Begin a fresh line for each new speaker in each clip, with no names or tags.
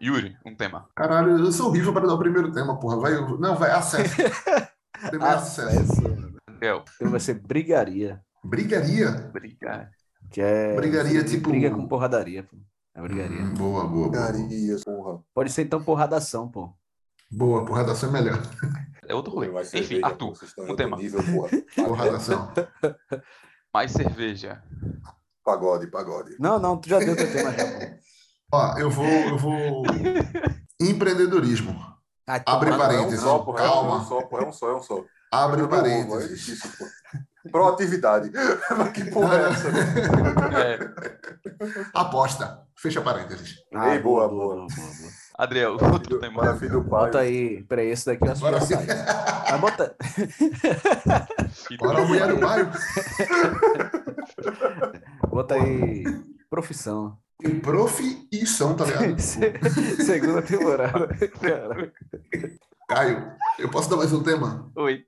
Yuri, um tema.
Caralho, eu sou horrível para dar o primeiro tema, porra. Vai, não, vai, acesso. Tema é acesso.
Acesso.
Daniel.
Então vai ser brigaria.
Brigaria.
Brigar.
Que é.
Brigaria, tipo-
Briga com porradaria, pô. É brigaria.
Hum, boa, boa, boa.
Caria, porra.
Pode ser então porradação, pô.
Boa, porradação é melhor.
É outro rolê.
Vai
Enfim, Arthur, um tema.
nível, porra.
Porradação.
Mais cerveja.
Pagode, pagode.
Não, não, tu já deu teu tema já, pô.
Ó, eu vou, eu vou. Empreendedorismo.
Ah,
Abre
mano,
É um
parênteses.
só, porra. É um
Calma.
só, porra. É um só, é um só.
Abre
É
parênteses.
difícil, pô. Proatividade. Mas que porra é essa?
É,
Aposta. Fecha parênteses.
Ah,
Ei, boa, boa.
Adriel, outro
Filho-
tema.
Para filho do pai.
Bota aí. Peraí, esse daqui é o
Bora.
açaí. Mas bota.
Bora, mulher do
pai.
bairro.
Bota aí. Profissão.
Tem profissão, tá ligado?
Segunda temporada. Cara.
Caio, eu posso dar mais um tema?
Oi.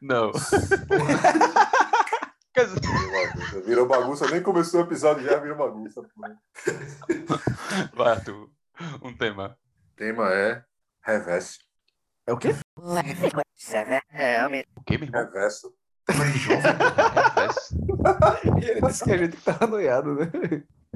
Não.
Virou bagunça, nem começou o episódio, já virou bagunça. porra.
Vai, Arthur. Um tema.
O tema é reverso.
É o quê?
O quê, meu irmão?
Reverso.
Reverso.
Ele disse que a gente tava noiado, né?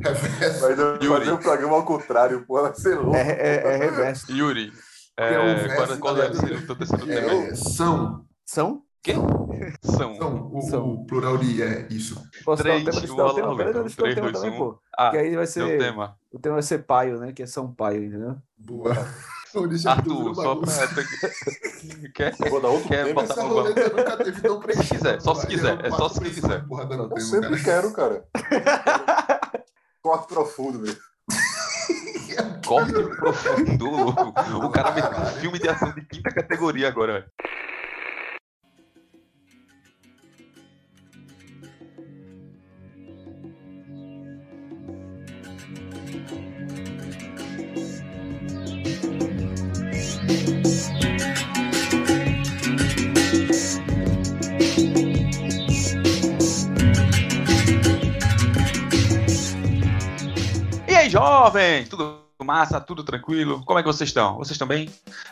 Reverso.
Mas eu
Yuri.
fazer um programa ao contrário, pô, vai ser louco.
É, é, é reverso.
Yuri,
É o
é,
verso,
qual, deve
galera.
ser o teu terceiro
É,
tema?
são.
São?
São.
São. O,
São.
o plural de é isso.
Posso
Três,
dar o tema?
Um,
dar o
olha
tema. dar o
Três,
tema
dois,
também,
um.
pô.
Ah,
Que aí vai ser.
tema.
O tema vai ser paio, né? Que é São Paio, entendeu?
Boa. Eu
Arthur, só pra... Quer?
Vou dar outro
Quer
tema.
botar-
Essa
no
roleta nunca teve tão.
Se quiser, só se quiser, é só se quiser.
Eu sempre quero, cara. Corte profundo, velho.
Corte profundo. O cara fez um filme de ação de quinta categoria agora, velho. Aí, jovens? Tudo massa? Tudo tranquilo? Como é que vocês estão? Vocês estão bem?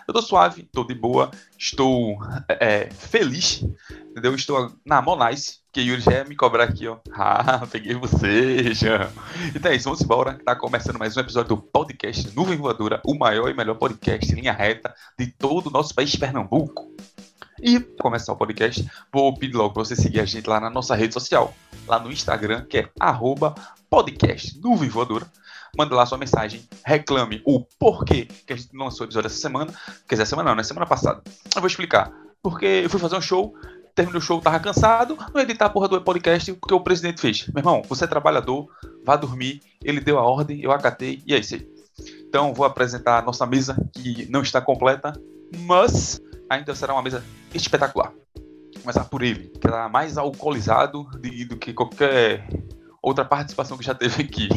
Eu tô suave, tô de boa, estou é, feliz, entendeu? Estou na Monice, que Yuri já ia me cobrar aqui, ó. Ah, peguei você, já. Então é isso, vamos embora. Tá começando mais um episódio do podcast Nuvem Voadora, o maior e melhor podcast em linha reta de todo o nosso país, Pernambuco. E para começar o podcast, vou pedir logo para você seguir a gente lá na nossa rede social, lá no Instagram, que é arroba podcast Nuvem Voadora. Manda lá sua mensagem, reclame o porquê que a gente não lançou o episódio essa semana. Quer dizer, semana não, né? Semana passada. Eu vou explicar. Porque eu fui fazer um show, terminei o show, tava cansado, não editar a porra do podcast, porque o presidente fez. Meu irmão, você é trabalhador, vá dormir, ele deu a ordem, eu acatei, e é isso aí. Então, vou apresentar a nossa mesa, que não está completa, mas ainda será uma mesa espetacular. Começar por ele, que era mais alcoolizado de- do que qualquer outra participação que já teve aqui.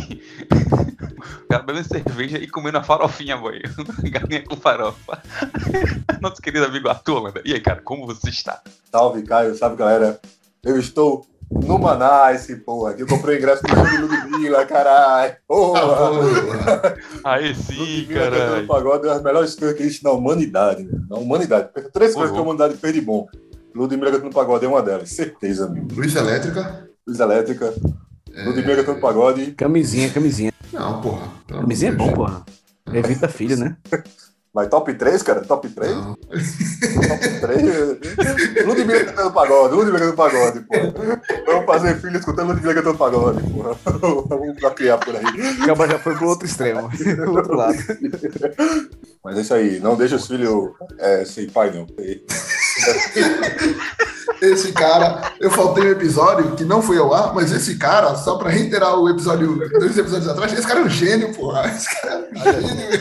O cara bebendo cerveja e comendo a farofinha, boy. Galinha com farofa. Nosso querido amigo Arthur Holanda. E aí, cara, como você está?
Salve, Caio. Salve, galera. Eu estou no Manaus, porra. Que eu comprei o ingresso do show de Ludmilla, caralho. Porra.
porra.
Aí sim,
Ludmilla cantando
caralho.
pagode é uma das melhores coisas que existe na humanidade. meu. Na humanidade. Três coisas que a humanidade fez de bom. Ludmilla cantando pagode é uma delas. Certeza, amigo.
Luz elétrica?
Luz elétrica.
É.
Ludmilla cantando pagode.
Camisinha, camisinha.
Não, porra.
Camisinha é bom, porra. Evita filho, né?
Mas top 3, cara? Top 3?
Não.
Top 3? Ludmilla cantando pagode. Ludmilla cantando pagode, porra. Vamos fazer filho escutando Ludmilla cantando pagode, porra. Vamos pra criar por aí.
O já foi pro outro extremo. pro outro lado.
Mas é isso aí, não deixa os filhos é, sem pai, não.
Esse cara, eu faltei um episódio que não foi ao ar, mas esse cara, só pra reiterar o episódio, dois episódios atrás, esse cara é um gênio, porra. Esse cara é um gênio.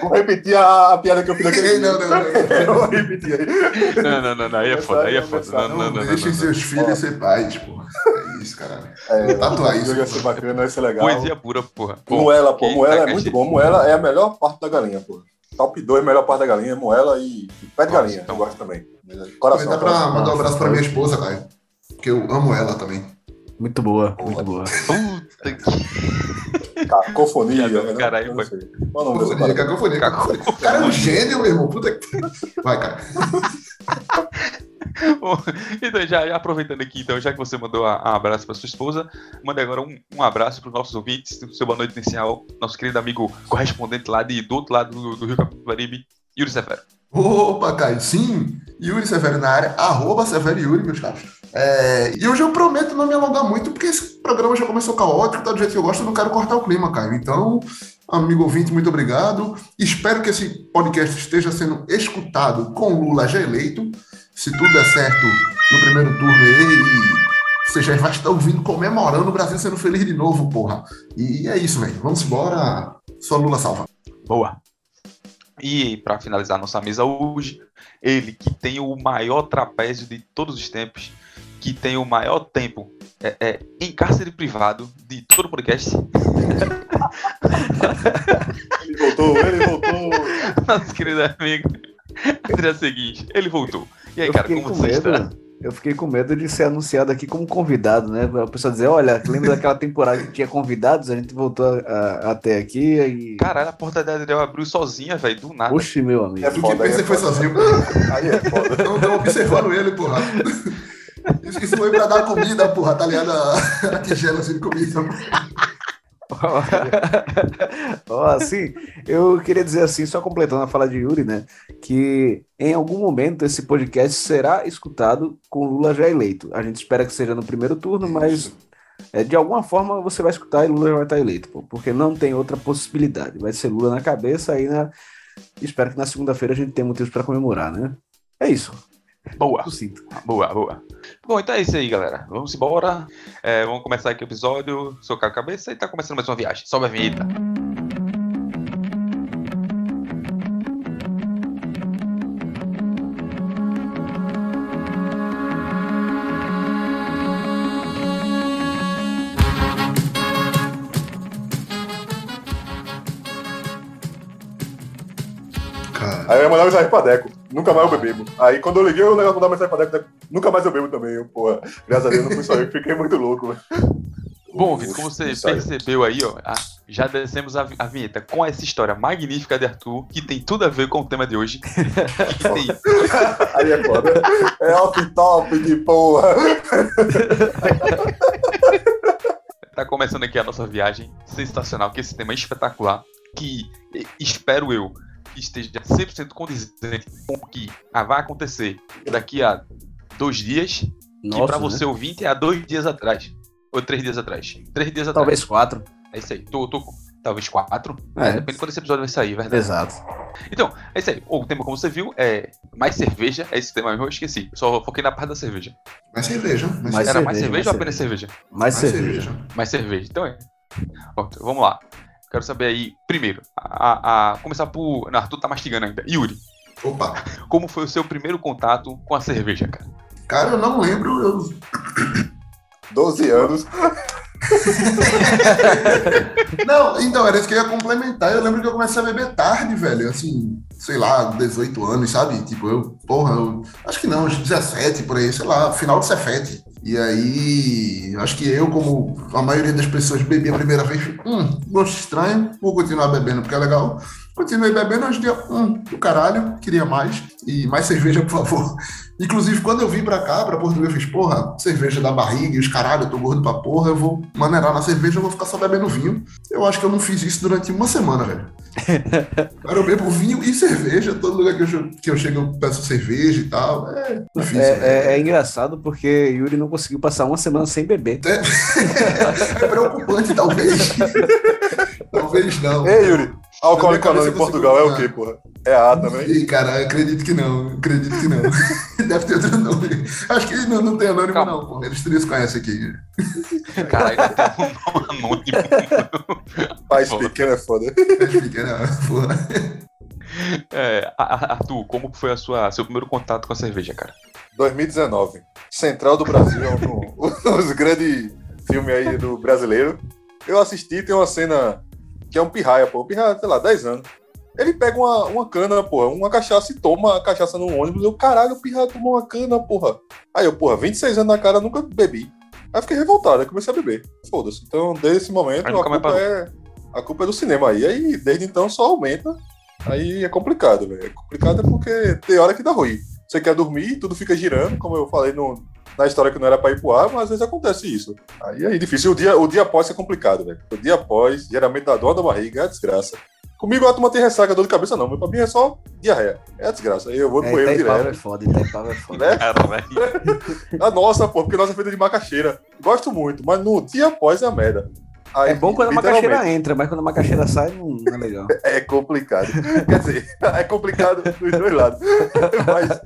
Vou repetir a, a piada que eu fiz
Ei, não, não, não.
Eu vou repetir aí.
Não, não, não, não. Aí é foda, aí é foda. Não, não, não, não,
Deixem
não, não.
seus filhos ser pais, porra. É isso, caralho.
É,
Tatuar isso,
Ia ser bacana, ia ser legal.
Poesia pura, porra. Pô,
Moela, pô, moela é muito bom. Moela é a melhor parte da galinha, pô. Top 2, melhor parte da galinha, moela e, e pé de
Nossa,
galinha.
então.
Eu gosto também. Coração.
Aproveitar pra
coração.
mandar um abraço pra minha esposa, Caio. Porque eu amo ela também.
Muito boa, muito boa.
Cacofonia. Né?
caralho,
Eu não
foi.
sei. Qual o nome dessa
Cacofonia, cacofonia, cacofonia. O cara é um gênio, meu irmão. Puta que. Vai, cara.
Bom, então, já, já aproveitando aqui, então, já que você mandou um abraço para sua esposa, manda agora um, um abraço para os nossos ouvintes, seu boa noite inicial, nosso querido amigo correspondente lá de, do outro lado do, do Rio Capibaribe, Yuri Severo.
Opa, Caio, sim. Yuri Severo na área, arroba Severo Yuri, meus caros. É, e hoje eu prometo não me alongar muito, porque esse programa já começou caótico, tá do jeito que eu gosto, eu não quero cortar o clima, Caio. Então, amigo ouvinte, muito obrigado. Espero que esse podcast esteja sendo escutado com Lula já eleito. Se tudo der certo no primeiro turno aí, você já vai estar ouvindo comemorando o Brasil sendo feliz de novo, porra. E é isso, velho. Vamos embora. Só Lula salva.
Boa. E para finalizar nossa mesa hoje, ele que tem o maior trapézio de todos os tempos, que tem o maior tempo é, é, em cárcere privado de todo o podcast,
Ele voltou, ele voltou.
nosso querido amigo André Seguinte, ele voltou. E aí,
Eu
cara, como
com
você
medo.
está?
Eu fiquei com medo de ser anunciado aqui como convidado, né? O pessoal dizer, olha, lembra daquela temporada que tinha convidados? A gente voltou a- a- até aqui e.
Caralho, a porta da Adriel abriu sozinha, velho, do nada.
Oxe, meu amigo.
É
Tu que
foda,
pensa
é
que foi sozinho.
Aí é foda.
Não observando ele, porra. Isso, isso foi pra dar comida, porra, tá ligado? A, a tigela assim de comida.
Assim, eu queria dizer assim, só completando a fala de Yuri, né? Que em algum momento esse podcast será escutado com Lula já eleito. A gente espera que seja no primeiro turno, mas é, de alguma forma você vai escutar e Lula já vai estar eleito, pô, porque não tem outra possibilidade. Vai ser Lula na cabeça aí na. Espero que na segunda-feira a gente tenha motivos para comemorar, né? É isso.
Boa.
Eu sinto.
Boa, boa. Bom, então é isso aí, galera. Vamos embora. É, vamos começar aqui o episódio. Socar a cabeça e tá começando mais uma viagem. Sobe a vinheta.
Aí eu ia mandar mensagem pra Deco. Nunca mais eu bebo. Aí quando eu liguei, o negócio mandar mensagem pra Deco, Deco. Nunca mais eu bebo também. Eu, porra, graças a Deus não fui só eu, fiquei muito louco. velho.
Bom, Vitor, como você percebeu aí, ó, já descemos a, a vinheta com essa história magnífica de Arthur, que tem tudo a ver com o tema de hoje.
Aí é foda. É off-top de porra.
Tá começando aqui a nossa viagem sensacional, que esse tema é espetacular, que espero eu esteja 100% condizente com o que vai acontecer daqui a dois dias, que pra
né?
você ouvinte é há dois dias atrás. Ou três dias atrás. Três dias atrás.
Talvez quatro.
É isso aí. Tô, tô, talvez quatro.
É.
Depende de quando esse episódio vai sair, verdade?
Exato.
Então, é isso aí. O tema, como você viu, é mais cerveja. É esse tema mesmo, eu esqueci. Só foquei na parte da cerveja.
mais cerveja. Mais
Mais
Era mais
cerveja,
cerveja
mais
ou apenas cerveja?
Mais,
mais
cerveja.
cerveja.
Mais cerveja. Então é. Vamos lá. Quero saber aí, primeiro, a, a- começar por. Não, Arthur tá mastigando ainda. Yuri,
Opa.
como foi o seu primeiro contato com a cerveja, cara?
Cara, eu não lembro. Eu...
12 anos.
Não, então, era isso que eu ia complementar. Eu lembro que eu comecei a beber tarde, velho. Assim, sei lá, 18 anos, sabe? Tipo, eu, porra, eu, acho que não, uns 17 por aí, sei lá, final de Cefete. E aí, acho que eu, como a maioria das pessoas bebia a primeira vez, hum, gosto estranho, vou continuar bebendo porque é legal. Continuei bebendo, hoje dia, hum, do caralho, queria mais. E mais cerveja, por favor. Inclusive, quando eu vim pra cá, pra Portugal, eu fiz, porra, cerveja da barriga e os caralho, eu tô gordo pra porra, eu vou maneirar na cerveja, eu vou ficar só bebendo vinho. Eu acho que eu não fiz isso durante uma semana, velho. Agora eu bebo vinho e cerveja, todo lugar que eu, que eu chego eu peço cerveja e tal. É difícil.
É,
né?
é- é engraçado porque Yuri não conseguiu passar uma semana sem beber.
É preocupante, talvez. Talvez não.
Ei, Yuri. Alcoólico anônimo em Portugal é o quê, porra? É A também?
Ih, cara, acredito que não. Acredito que não. Deve ter outro nome. Acho que não, não tem anônimo,
Calma.
não, pô. Eles três conhecem aqui.
Caralho, tem um nome anônimo. Foda.
pequeno é foda.
É pequena, porra.
É, a- a- Arthur, como foi a sua, seu primeiro contato com a cerveja, cara?
2019. Central do Brasil é um dos grandes filmes aí do brasileiro. Eu assisti, tem uma cena que é um pirraia, pô. Um pirraia, sei lá, 10 anos. Ele pega uma, uma cana, porra, uma cachaça e toma a cachaça no ônibus. Eu, caralho, o pirraia tomou uma cana, porra. Aí eu, porra, 26 anos na cara, nunca bebi. Aí fiquei revoltado, aí comecei a beber. Foda-se. Então, desde esse momento, a culpa, é, a culpa é do cinema aí. Aí, desde então, só aumenta. Aí é complicado, velho. É complicado porque tem hora que dá ruim. Você quer dormir, tudo fica girando, como eu falei no, na história que não era pra ir pro ar, mas às vezes acontece isso. Aí é difícil. O dia, o dia após é complicado, velho. O dia após, geralmente dá dor da barriga, é desgraça. Comigo a turma tem ressaca, dor de cabeça não, mas pra mim é só diarreia. É desgraça. Aí eu vou no
É,
banheiro
Itaipava é
direto.
foda, Itaipava é foda.
Né?
Cara.
A nossa, pô, porque nossa é feita de macaxeira. Gosto muito, mas no dia após é a merda. Aí,
É bom quando a macaxeira entra, mas quando a macaxeira sai, não, não é legal.
É complicado. Quer dizer, é complicado dos dois lados. Mas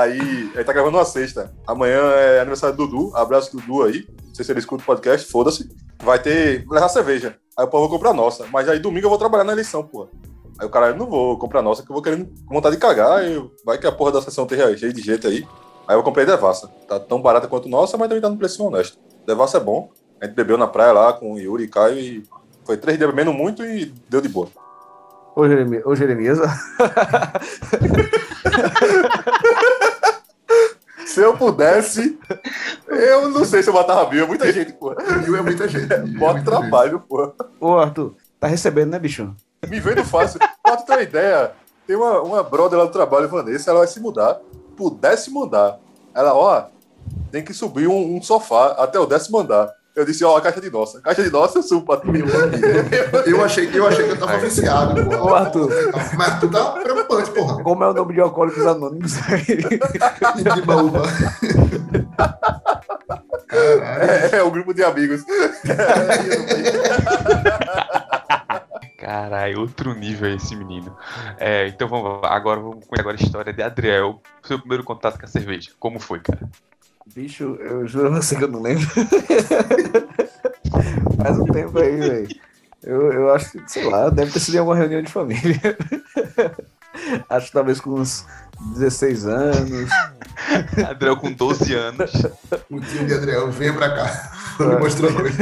aí, aí tá gravando uma sexta. Amanhã é aniversário do Dudu. Abraço Dudu aí. Não sei se ele escuta o podcast, foda-se. Vai ter. levar cerveja. Aí o povo vai comprar nossa. Mas aí domingo eu vou trabalhar na eleição, pô. Aí o cara, eu não vou comprar nossa, que eu vou querendo vontade de cagar. E vai que a porra da sessão tem cheio de jeito aí. Aí eu comprei Devassa. Tá tão barata quanto nossa, mas também tá no preço honesto. Devassa é bom. A gente bebeu na praia lá com o Yuri e Caio e foi três dias bebendo muito e deu de boa.
Ô, Jeremias, ô Jeremias,
Se eu pudesse, eu não sei se eu matava mil, é muita gente, pô.
Mil é muita gente. é
Bota
muita
trabalho, pô.
ô Arthur, tá recebendo, né, bicho?
Me vendo fácil. Pra tu ter uma ideia, tem uma, uma brother lá do trabalho, Vanessa, ela vai se mudar. Pudesse mudar. Ela, ó, tem que subir um, um sofá até o décimo andar. Eu disse, ó, a caixa de nossa. Caixa de nossa eu subo pra tu.
Eu achei, eu achei que eu tava viciado, porra.
Ô, Arthur.
Mas tu tá preocupante, porra.
Como é o nome de alcoólicos anônimos aí?
De baúba.
É, é o grupo de amigos.
Caralho, outro nível esse menino. É, então vamos lá. Agora vamos conhecer agora a história de Adriel. Seu primeiro contato com a cerveja. Como foi, cara?
Bicho, eu juro a você que eu não lembro. Faz um tempo aí, velho. Eu, eu acho que, sei lá, deve ter sido em alguma reunião de família. acho que talvez com uns 16 anos.
Adriel com 12 anos.
O tio de Adriel, venha pra cá. Me mostrou hoje.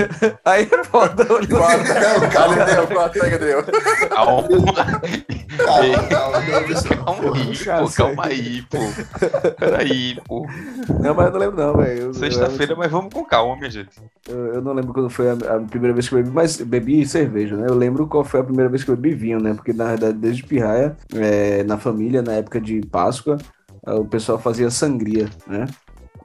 Aí é foda, olhou
Não,
Calma,
calma,
Adriel, com a tag, Adriel.
Calma,
calma, calma. Não, pessoal.
calma aí, pô. Calma aí, pô. Peraí, pô.
Não, mas eu não lembro não, velho.
Sexta-feira, mas vamos com calma, minha gente.
Eu, eu não lembro quando foi a, a primeira vez que eu bebi, mas bebi cerveja, né? Eu lembro qual foi a primeira vez que eu bebi vinho, né? Porque na verdade, desde pirraia, é, na família, na época de Páscoa, o pessoal fazia sangria, né?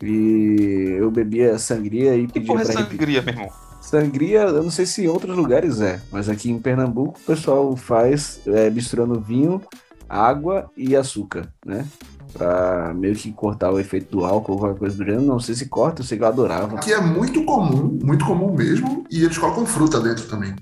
E eu bebia sangria e
Que
pedia
porra é
pra repetir.
sangria, meu irmão?
Sangria, eu não sei se em outros lugares é, mas aqui em Pernambuco o pessoal faz é, misturando vinho, água e açúcar, né? Pra meio que cortar o efeito do álcool ou qualquer coisa do gênero. Não sei se corta, eu sei que eu adorava.
Aqui é muito comum, muito comum mesmo, e eles colocam fruta dentro também.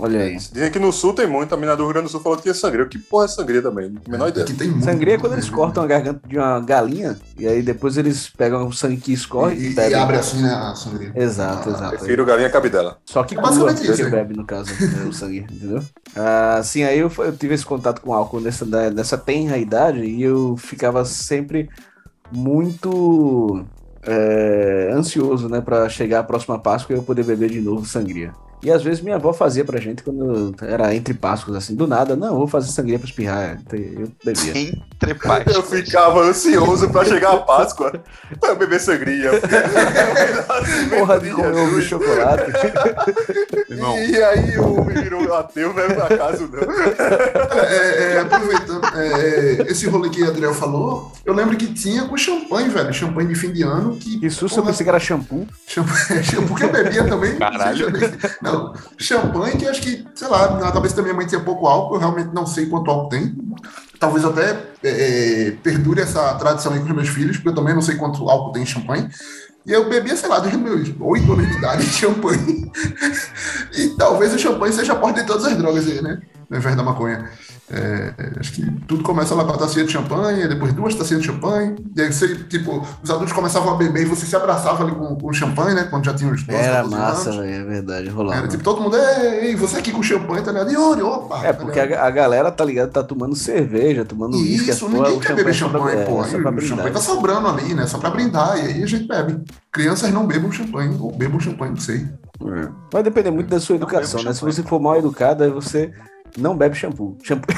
Olha aí.
Dizem que no sul tem muito, a mina do Rio Grande do Sul falou que tinha sangria. Que porra é sangria também? Não tenho a menor ideia.
Aqui tem muito.
Sangria é quando eles cortam a garganta de uma galinha e aí depois eles pegam o sangue que escorre
E,
e,
e abre assim né, a sangria.
Exato,
Ah,
exato.
Prefiro galinha cabidela.
Só que
É
crua,
basicamente
que
isso, hein?
bebe, no caso, né, o sangue, entendeu? Ah, sim, aí eu, eu tive esse contato com álcool nessa, nessa tenra idade e eu ficava sempre muito é, ansioso, né, pra chegar a próxima Páscoa e eu poder beber de novo sangria. E às vezes minha avó fazia pra gente quando era entre Páscoas, assim, do nada, não, vou fazer sangria pra espirrar. Eu bebia.
Entre pais.
Eu ficava ansioso pra chegar a Páscoa pra eu beber sangria.
Porra de comer ovo de chocolate.
E aí o virou ateu, velho, por acaso não.
É, é, aproveitando é, esse rolê que o Adriel falou, eu lembro que tinha com champanhe, velho. Champanhe de fim de ano. Que,
Isso eu pensei que era shampoo.
Champanhe, shampoo que eu bebia também.
Caralho.
Não, champanhe que acho que, sei lá, na cabeça da minha mãe tinha pouco álcool, eu realmente não sei quanto álcool tem. Talvez até é, é, perdure essa tradição aí com os meus filhos, porque eu também não sei quanto álcool tem em champanhe. E eu bebia, sei lá, desde meus oito anos de idade champanhe. e talvez o champanhe seja a porta de todas as drogas aí, né? Ao invés da maconha. É, acho que tudo começa lá com a tacinha de champanhe, depois duas tacinhas de champanhe. E aí você, tipo, os adultos começavam a beber e você se abraçava ali com, com o champanhe, né? Quando já tinha uns 12,
Era
14
massa,
anos.
velho, é verdade, rolava.
Era tipo, todo mundo, ei, ei, você aqui com champanhe, tá ligado? Yuri, opa!
É,
tá
porque a, a galera, tá ligado, tá tomando cerveja, tomando uísque,
Isso,
as
ninguém quer beber
é pra-
champanhe,
é,
pô. Aí
pra
o champanhe tá sobrando ali, né? Só pra brindar, e aí a gente bebe. Crianças não bebam champanhe, ou bebam champanhe, não sei.
É. Vai depender muito da sua educação, né? Se você for mal educado, aí você não bebe shampoo. Shampoo.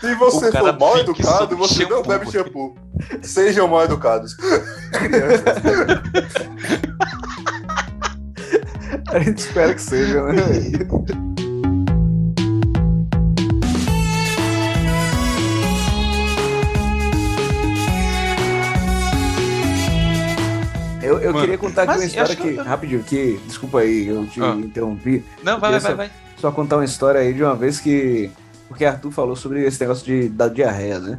Se você for mal educado, você não
shampoo,
bebe
porque-
shampoo. Sejam mal educados.
A gente espera que seja, né? Eu, eu
Mano,
queria contar aqui
mas
uma história
que
que,
eu-
rapidinho, que, desculpa aí, eu te
Ah.
interrompi.
Não, vai, vai,
só-
vai.
Só contar uma história aí de uma vez que. Porque Arthur falou sobre esse negócio de, da diarreia, né?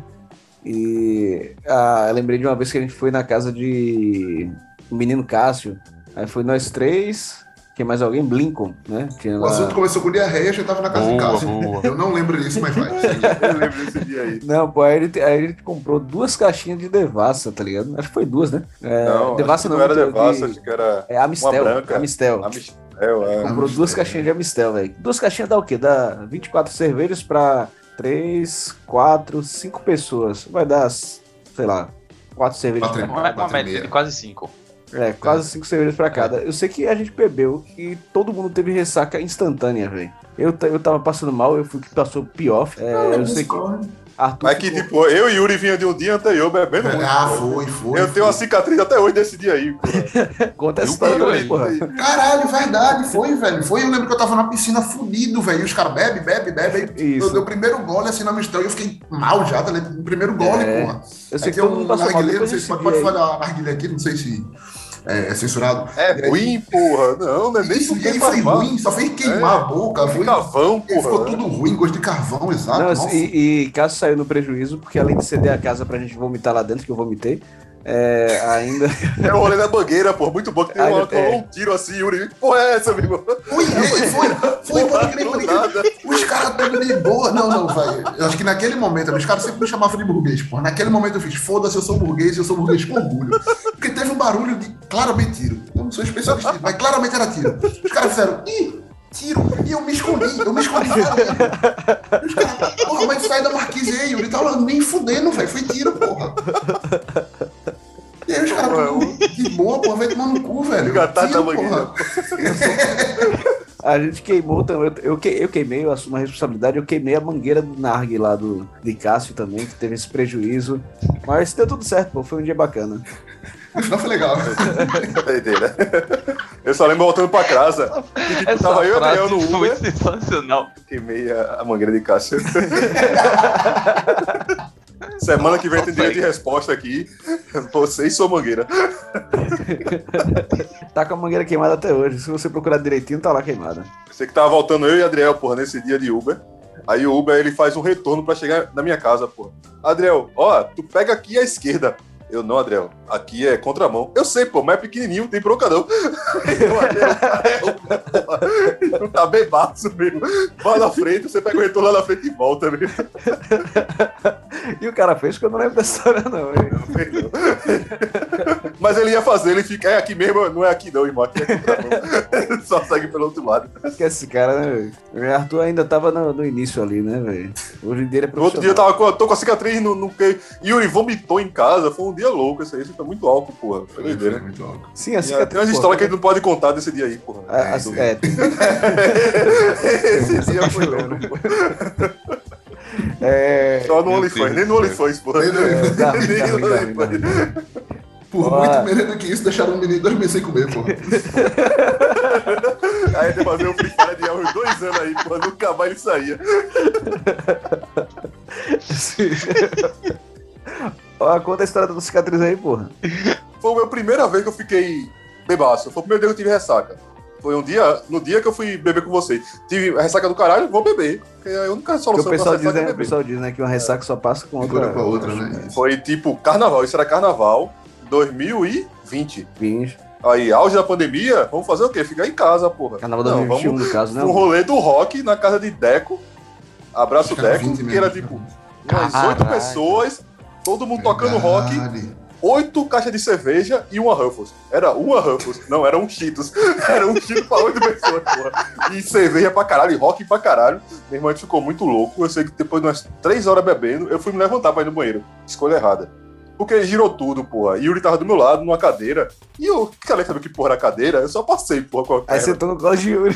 E ah, eu lembrei de uma vez que a gente foi na casa de o menino Cássio. Aí foi nós três. Quem mais alguém? Blincoln, né? Tinha
O
lá-
assunto começou com diarreia, já tava na casa de
Boa,
casa.
boa.
Eu não lembro disso, mas vai.
Eu lembro desse dia aí.
Não, pô, aí a, gente, aí gente comprou duas caixinhas de Devassa, tá ligado? Acho que foi duas, né? É,
Não,
Devassa
acho que não era
de-
Devassa,
de-
acho que era
É Amistel.
branca.
Amistel.
Amistel. É.
Comprou
Amistel.
duas caixinhas de Amistel, velho. Duas caixinhas dá o quê? Dá 24 cervejas pra 3, 4, 5 pessoas. Vai dar, sei lá, 4 cervejas
Quatro
pra
e
Uma, uma
Quatro e
média
meia.
de quase cinco.
É, quase 5 cervejas pra cada. Eu sei que a gente bebeu e todo mundo teve ressaca instantânea, velho. Eu, eu tava passando mal, eu fui que passou pior. É, eu sei que Arthur.
Mas que,
ficou-
tipo, eu e Yuri vinha de um dia anterior bebendo muito.
Ah, foi, foi.
Eu
foi.
tenho uma cicatriz até hoje desse dia aí. pô.
Conta essa história também, porra.
Caralho, verdade, foi, velho. Foi, eu lembro que eu tava na piscina fudido, velho. E os caras bebe, bebe, bebe. Aí
Isso.
eu dei o primeiro gole assim na mistura e eu fiquei mal já, tá ligado? O primeiro gole,
É.
porra.
Eu sei
Aqui
que
é
todo
um
mundo passou mal
narguilé, não sei se pode, pode falar narguilé aqui, não sei se é, é censurado.
É
E aí-
ruim, porra. Não, não é nem
Isso,
porque faz
foi
mal.
ruim, só fez queimar a boca. Foi,
Cavão,
e ficou
porra.
tudo ruim, gosto de carvão, exato.
Não,
nossa.
e, e Cássio saiu no prejuízo, porque além de ceder a casa pra gente vomitar lá dentro, que eu vomitei, é, ainda.
É o rolê da bangueira, pô. Muito bom que tem
Ah,
uma,
é.
um tiro assim, Yuri. Que porra é essa, amigo?
Foi, foi, foi, foi, pode crer, pode crer.
nada.
Os caras pegam de boa. Não, não, vai. Eu acho que naquele momento, os caras sempre me chamavam de burguês, pô. Naquele momento eu fiz, foda-se, eu sou burguês e eu sou burguês com orgulho. Porque teve um barulho de claramente tiro. Eu não sou especialista, mas claramente era tiro. Os caras fizeram, ih, tiro. E eu me escondi, eu me escondi. E os caras, porra, mas sai da marquise aí, Yuri. Tava nem fudendo, velho. Foi tiro, porra. E aí os caras, pô, de boa, porra, vai tomar no cu, velho. Porra.
A gente queimou também. Eu, que- eu queimei, eu assumo a responsabilidade, eu queimei a mangueira do Narg lá do de Cássio também, que teve esse prejuízo. Mas deu tudo certo, pô. Foi um dia bacana.
No final foi legal.
Doideira. Eu só lembro voltando pra casa. E, tipo,
Essa
tava eu e Adriel no
foi
Uber.
sensacional.
Queimei a, a mangueira de Cássio. Semana que vem tem direito de resposta aqui. Você e sua mangueira.
Tá com a mangueira queimada até hoje. Se você procurar direitinho, tá lá queimada.
Você que tava voltando eu e Adriel, porra, nesse dia de Uber. Aí o Uber ele faz um retorno pra chegar na minha casa, porra. Adriel, ó, tu pega aqui à esquerda. Eu não, Adriel. Aqui é contramão. Eu sei, pô, mas é pequenininho, não tem bronca não. Eu, Adriel, tá bebaço mesmo. Vai na frente, você pega o retorno lá na frente e volta mesmo.
E o cara fez que eu não lembro dessa história, não. velho.
Mas ele ia fazer, ele fica, é aqui mesmo, não é aqui não, irmão, aqui é contramão. Só segue pelo outro lado.
Esquece esse cara, né, velho? O Arthur ainda tava no, no início ali, né, velho? Hoje em dia ele é
No outro dia eu
profissional.
tava com, tô com a cicatriz no, no Yuri vomitou em casa, foi um dia louco esse aí, isso foi muito álcool, porra. Foi doideira.
muito louco.
Sim, a cicatriz.
Tem umas histórias que a gente não pode contar desse dia aí, porra.
a- a- é, tem-
Esse dia foi louco.
é,
Só no OnlyFans, nem no
do
OnlyFans, porra.
Nem no-
é,
OnlyFans.
Por muito menos que isso, deixaram um menino meses sem comer, pô.
Aí tem que fazer um Free Fire de uns dois anos aí, porra, nunca mais ele saía.
Ó, conta a história da cicatriz aí, porra.
Foi a minha primeira vez que eu fiquei bebaço. Foi o primeiro dia que eu tive ressaca. Foi um dia, no dia que eu fui beber com vocês. Tive a ressaca do caralho, vou beber. Porque a única solução
o pessoal,
pra
diz,
é
né, o
beber.
pessoal diz, né, que uma ressaca só passa com outra.
Com a outra, né?
Foi tipo carnaval, isso era carnaval 2020.
Vinhos.
Aí, auge da pandemia, vamos fazer o quê? Ficar em casa, porra.
Carnaval
Não,
2021,
vamos
no caso, né?
um rolê do rock na casa de Deco. Abraço
que
Deco,
20
que era tipo umas oito pessoas, todo mundo tocando rock,
Verdade.
oito caixas de cerveja e uma Ruffles. Era uma Ruffles, não, era um Cheetos. Era um Cheetos pra oito pessoas, porra. E cerveja pra caralho, e rock pra caralho. Meu irmão a gente ficou muito louco. Eu sei que depois de umas três horas bebendo, eu fui me levantar pra ir no banheiro. Escolha errada. Porque girou tudo, porra. E Yuri tava do meu lado, numa cadeira. E eu, cara, sabe que porra era a cadeira? Eu só passei, porra, com a
Aí
perna.
você tá no colo de Yuri.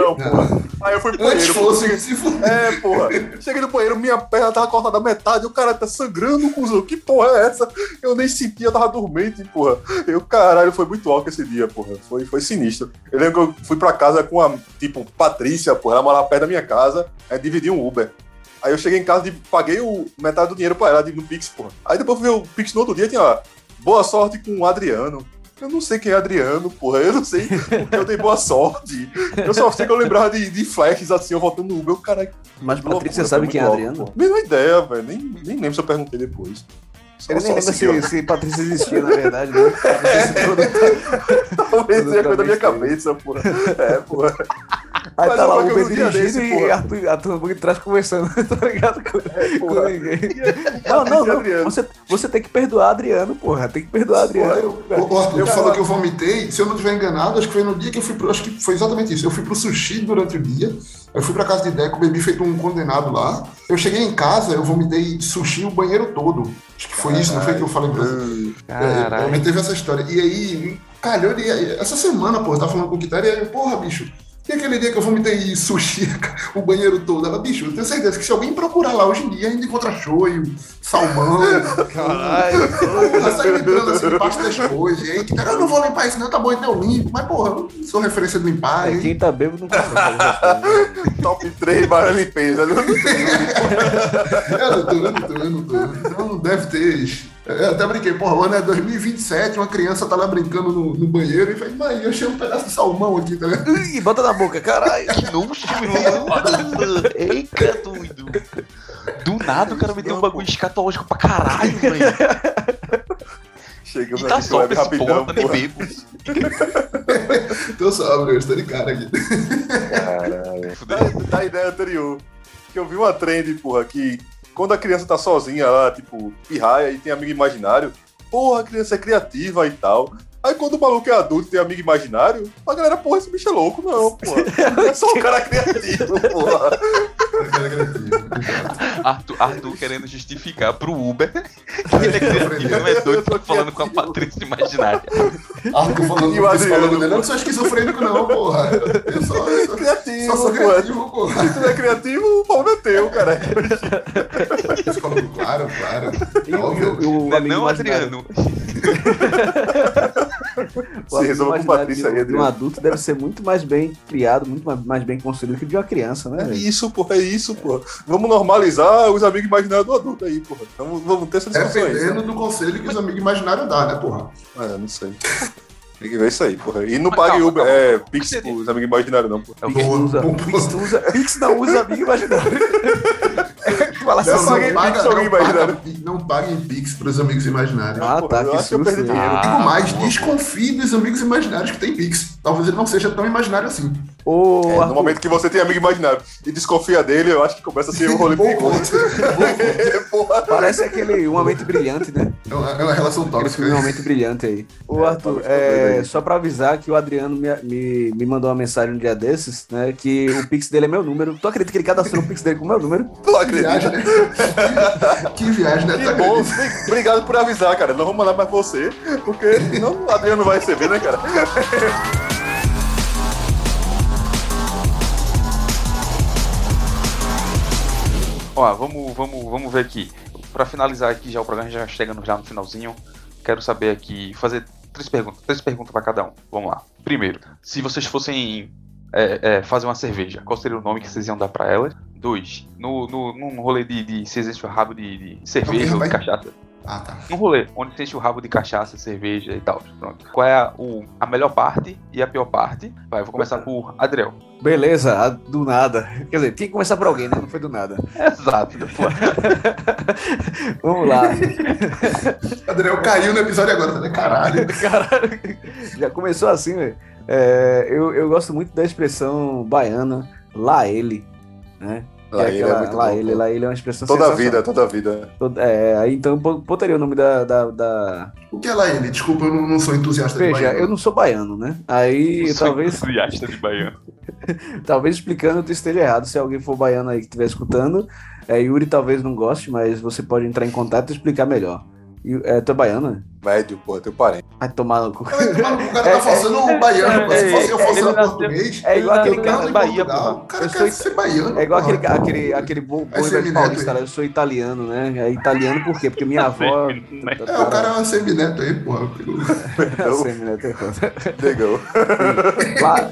Não, porra. Aí eu fui pro banheiro.
fosse, se for...
É, porra. Cheguei no banheiro, minha perna tava cortada da metade, o cara tá sangrando, cuzão. Que porra é essa? Eu nem sentia, eu tava dormente, porra. Eu, caralho, foi muito alto esse dia, porra. Foi, foi sinistro. Eu lembro que eu fui pra casa com a, tipo, Patrícia, porra. Ela morava perto da minha casa, aí dividi um Uber. Aí eu cheguei em casa e paguei o, metade do dinheiro pra ela no Pix, porra. Aí depois eu fui ver o Pix no outro dia, tinha lá, boa sorte com o Adriano. Eu não sei quem é Adriano, porra. Eu não sei porque eu dei boa sorte. Eu só sei que eu lembrava de, de flashes assim, eu voltando no Uber. Eu, caralho,
Mas Patrícia
loucura,
sabe quem é Adriano?
Mesma ideia, velho. Nem, nem lembro se eu perguntei depois.
Ele nem
só
lembra
seguiu.
se, se Patrícia existia, na verdade, né?
Talvez seja coisa da minha cabeça, porra. É, porra.
Aí
Mas
tá lá o Uber dirigindo e
porra.
Arthur, Arthur por trás conversando, tá ligado? Com, com
porra.
ninguém. Não, não, não. Você, você tem que perdoar Adriano, porra. Tem que perdoar Adriano.
O Arthur,
Eu
falou
falo-
que eu vomitei. Se eu não estiver enganado, acho que foi no dia que eu fui pro. Acho que foi exatamente isso. Eu fui pro sushi durante o dia. Eu fui pra casa de Deco, bebi feito um condenado lá. Eu cheguei em casa, eu vomitei sushi o banheiro todo. Acho que foi isso, não foi que eu falei pra você. É,
Caralho.
também teve essa história. E aí, calhou de. Essa semana, pô, eu tava falando com o Kitara e aí, porra, bicho. E aquele dia que eu vomitei sushi, o banheiro todo? Ela, bicho, eu tenho certeza que se alguém procurar lá hoje em dia, ainda encontra shoyu, salmão.
Caralho.
Porra, sai lembrando assim debaixo das coisas. E aí, Kitara, eu não vou limpar isso, não, tá bom, então eu limpo. Mas, porra, eu não sou referência de limpar.
É, quem tá bêbado não consegue.
Top 3 para limpeza. né?
Eu não tô, eu não tô, eu não tô. Então não deve ter. Eu até brinquei, porra, o ano é 2027, uma criança tá lá brincando no, no banheiro e falei, mãe, eu achei um pedaço de salmão aqui, tá ligado?
Ih, bota na boca, caralho.
Que nojo, meu. Eita, doido. Do nada o cara me deu um bagulho escatológico pra caralho, velho.
Chega
E tá sóbrio esse porra, tá nem bebo.
Tô sóbrio, eu estou de cara aqui.
Da, da ideia anterior. Que eu vi uma trend, porra, que quando a criança tá sozinha lá, tipo, pirraia e tem amigo imaginário, porra, a criança é criativa e tal. Aí quando o maluco é adulto e tem amigo imaginário, a galera, porra, esse bicho é louco, não, porra. É só um cara criativo, porra.
Arthur, Arthur querendo justificar pro Uber que ele é criativo, não é doido, tá falando com a Patrícia imaginária.
Arthur falando
E o
com o
Adriano,
psicólogo dele, eu
pô.
não sou esquizofrênico não, porra. Eu só, eu só,
Criativo,
só sou criativo, porra.
Se tu não é criativo, o problema é teu, cara.
Psicólogo, claro, claro.
E o-
Óbvio.
o
Não, é
amigo
não Adriano.
Se resolva com Patrícia aí,
de um
Adriano.
adulto deve ser muito mais bem criado, muito mais, bem construído que de uma criança, né?
É isso, porra, é isso, porra. Vamos normalizar os amigos imaginários do adulto aí, porra. Então vamos ter essa discussão aí.
Dependendo do conselho que os amigos imaginários dão, né, porra?
É, não sei. Tem que ver isso aí, porra. E não
Mas
pague
calma,
Uber,
calma.
é, Pix pros amigos imaginários, não, porra.
É
Pix não usa, Pix não usa, Pix não usa amigo imaginário. Fala assim,
Não, não,
Pix
paga,
amigo
não, paga, não paguem Pix pros amigos imaginários.
Ah,
Porra,
tá,
eu
que
acho que eu perdi dinheiro.
Ah,
Digo mais,
boa.
desconfie dos amigos imaginários que tem Pix. Talvez ele não seja tão imaginário assim.
Ô,
É, no momento que você tem amigo imaginário e desconfia dele, eu acho que começa a ser um rolê perigoso.
parece aquele Uma Mente Brilhante, né?
É uma, é relação tóxica.
Uma Mente Brilhante aí. Ô,
É,
Arthur,
tá
é,
aí.
só pra avisar que o Adriano me, me, me mandou uma mensagem um dia desses, né? Que o Pix dele é meu número. Tu acredita que ele cadastrou o Pix dele com o meu número?
Tu
Que viagem,
acredita?
né? que viagem, né?
Que bom,
acredita?
obrigado por avisar, cara. Não vou mandar mais você, porque senão o Adriano não vai receber, né, cara?
Ó, vamos, vamos, vamos ver aqui. Pra finalizar aqui já o programa, já chegando já no finalzinho. Quero saber aqui, fazer três perguntas, três perguntas pra cada um. Vamos lá. Primeiro, se vocês fossem é, é, fazer uma cerveja, qual seria o nome que vocês iam dar pra ela? Dois, no, no, num rolê de, de se existe o rabo de, de cerveja ou de cachaça.
Ah, tá.
Num rolê onde se enche o rabo de cachaça, cerveja e tal. Pronto. Qual é a, o, a melhor parte e a pior parte? Vai, eu vou começar por Adriel.
Beleza, do nada. Quer dizer, tinha que começar por alguém, né? Não foi do nada.
Exato.
Vamos lá.
Adriel caiu no episódio agora, né? Caralho.
Caralho, já começou assim, velho. É, eu, eu gosto muito da expressão baiana, lá ele, né?
Lá
é
ele é
lá
bom,
ele,
pô.
lá ele é uma expressão
Toda a vida, toda a vida.
Toda- É, aí então eu botaria o nome da. da, da-
O que é lá ele? Desculpa, eu não, não sou entusiasta de
Veja,
baiano.
eu não sou baiano, né? Aí
Eu sou
talvez,
entusiasta de baiano.
talvez explicando tu esteja errado. Se alguém for baiano aí que estiver escutando, é, Yuri talvez não goste, mas você pode entrar em contato e explicar melhor. É, tu é baiano? né?
Médio, pô, teu parente.
Vai tomar no cu.
O cara
É,
tá
é,
forçando o baiano, pô. Se fosse eu
é,
forçando português.
É igual
Ele
aquele cara
em Bahia, porra.
O cara
Eu
quer
sou-
ser baiano.
É igual
porra.
aquele, aquele, aquele velho
mineiro,
paulista,
hein?
né? Eu sou italiano, né? É italiano por quê? Porque minha avó.
É, o cara é um semineto aí, porra.
Sei, né? Tem coisa.
Negão.
Lá,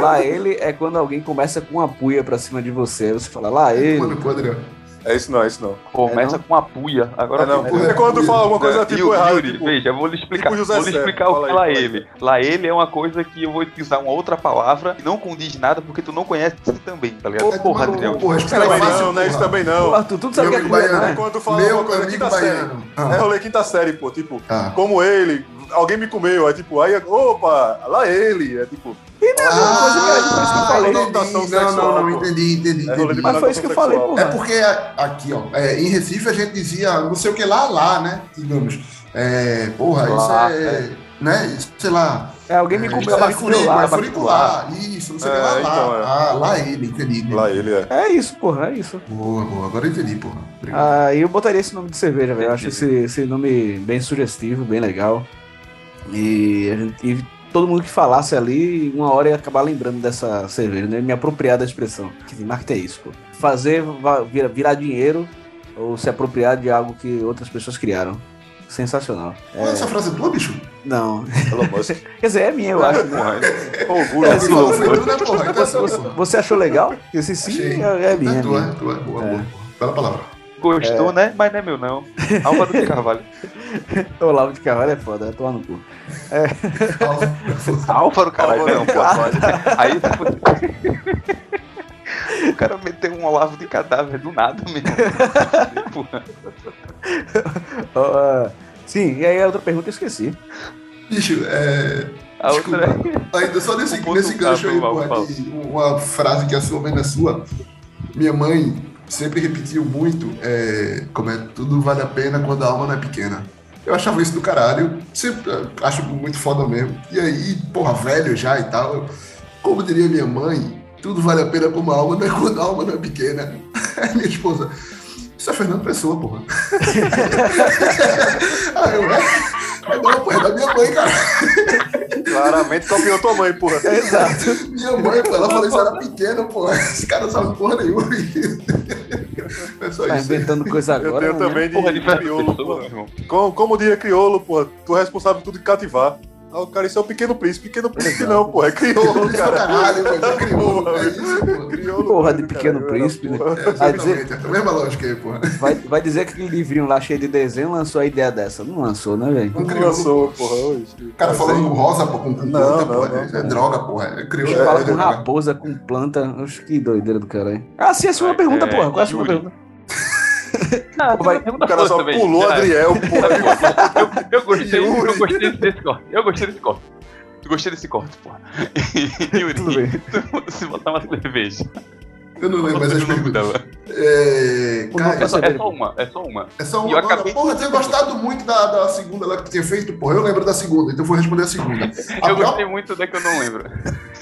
lá ele é quando alguém começa com uma puia pra cima de você. Você fala, lá ele.
Mano, pô, Adriano.
É isso não, é isso não.
Começa
É,
com a puia. Agora
É, não.
porra,
É quando tu fala alguma coisa
Não,
tipo
Yuri,
errada.
Yuri,
tipo,
veja, eu vou lhe explicar.
tipo
vou lhe explicar o que é lá ele. Lá ele é uma coisa que eu vou utilizar uma outra palavra que não condiz nada porque tu não conhece também, tá ligado?
É
Porra,
cu, porra. Explica
também não, não é isso também não.
Arthur, tu sabe o que é puia, né?
É quando tu fala
Meu
uma coisa quinta série. É
Ah,
rolê quinta série, pô. Tipo,
tá.
como ele, alguém me comeu. É tipo, aí, opa, lá ele. É tipo,
coisa que era- por isso que eu falei.
Não, não,
sexual,
não,
pô.
entendi, entendi,
É
entendi.
Mas foi isso que eu falei, porra.
É porque a- aqui, ó, é, em Recife a gente dizia não sei o que lá, lá, né? Digamos. É, porra,
Lá,
isso é. Né? Isso, sei lá.
É, alguém me
é,
comeu
é furicular,
lá.
é furicular. Isso, não sei o que
É,
lá,
então,
lá.
é.
Ah, lá ele, entendi. entendi.
lá ele é.
É isso, porra, é isso.
Boa, boa, agora eu entendi, porra. Obrigado.
Ah, eu botaria esse nome de cerveja, velho. Eu acho esse, esse nome bem sugestivo, bem legal. E, a gente- e todo mundo que falasse ali, uma hora ia acabar lembrando dessa cerveja, né? Me apropriar da expressão. Que marketing é isso, pô. Fazer va- vira- virar dinheiro ou se apropriar de algo que outras pessoas criaram. Sensacional.
Olha, essa frase é tua, bicho?
Não.
Elon Musk.
Quer dizer, é minha, eu acho. Né?
Porra, orgulho.
É,
né? Então é
Você, achou legal? Esse sim
Achei.
é, é minha.
É
é
tua, é tua. Boa,
É.
boa. Bela palavra.
Gostou, né? Mas não é meu, não. Álvaro de Carvalho.
Olavo de Carvalho é foda, é tomar no cu.
Álvaro, caralho.
Álvaro,
Não, pô. Aí O cara meteu um Olavo de cadáver do nada mesmo.
Ah, sim, e aí a outra pergunta eu esqueci.
Bicho, é.
A outra
Desculpa. Ainda só nesse, nesse gancho aí, de uma frase que a sua vem da sua. Minha mãe sempre repetiu muito, é, como é, tudo vale a pena quando a alma não é pequena. Eu achava isso do caralho, sempre eh, acho muito foda mesmo. E aí, porra, velho já e tal, como diria minha mãe, tudo vale a pena como a alma, não é quando a alma não é pequena. Minha esposa, isso é Fernando Pessoa, porra. aí eu, é, não, porra, é da minha mãe, cara.
Claramente copiou tua mãe, porra.
Exato.
Minha mãe, pô, ela falou isso era pequeno, pô. Esse cara não sabe porra nenhuma. É só
Tá
isso.
inventando coisa
Eu
agora.
tenho
né?
também de,
Porra de
de crioulo, porra. Como, como diria crioulo, porra, tu é responsável por tudo de cativar. Ah, o cara, isso é o pequeno príncipe. Pequeno príncipe não, porra, é crioulo,
é
cara.
caralho, mano. É crioulo.
Porra,
É isso, pô.
Crioulo,
Porra de
cara,
pequeno
eu
príncipe,
era,
né?
porra.
Vai dizer,
Exatamente. É a mesma lógica aí, pô.
vai, vai dizer que aquele livrinho lá cheio de desenho lançou a ideia dessa. Não lançou, né, velho?
Não
crioulo.
lançou, porra. hoje.
O cara falando com rosa, pô, com, com
Não,
planta,
não,
pô.
não,
é, é
não.
droga, porra. É crioulo.
Fala
é
com raposa, com planta. Oxe, que doideira do caralho. Ah, sim, a segunda
É,
pergunta,
é,
porra. Qual é a segunda
Yuri.
pergunta?
Ah,
Vai-
O cara só
também.
pulou
Ah,
Adriel, porra.
Eu, eu gostei, eu gostei desse corte. Eu gostei desse corte. Eu gostei desse corte, porra. Yuri, se botar uma cerveja.
Eu não lembro mais as
não
perguntas. É,
O
cara,
É só, é só uma, é só uma.
É só
E eu
uma.
acabei-
Porra, eu tinha gostado muito da, da segunda lá que tu tinha feito, porra. Eu lembro da segunda, então eu vou responder a segunda. A
Eu gostei muito da que eu não lembro.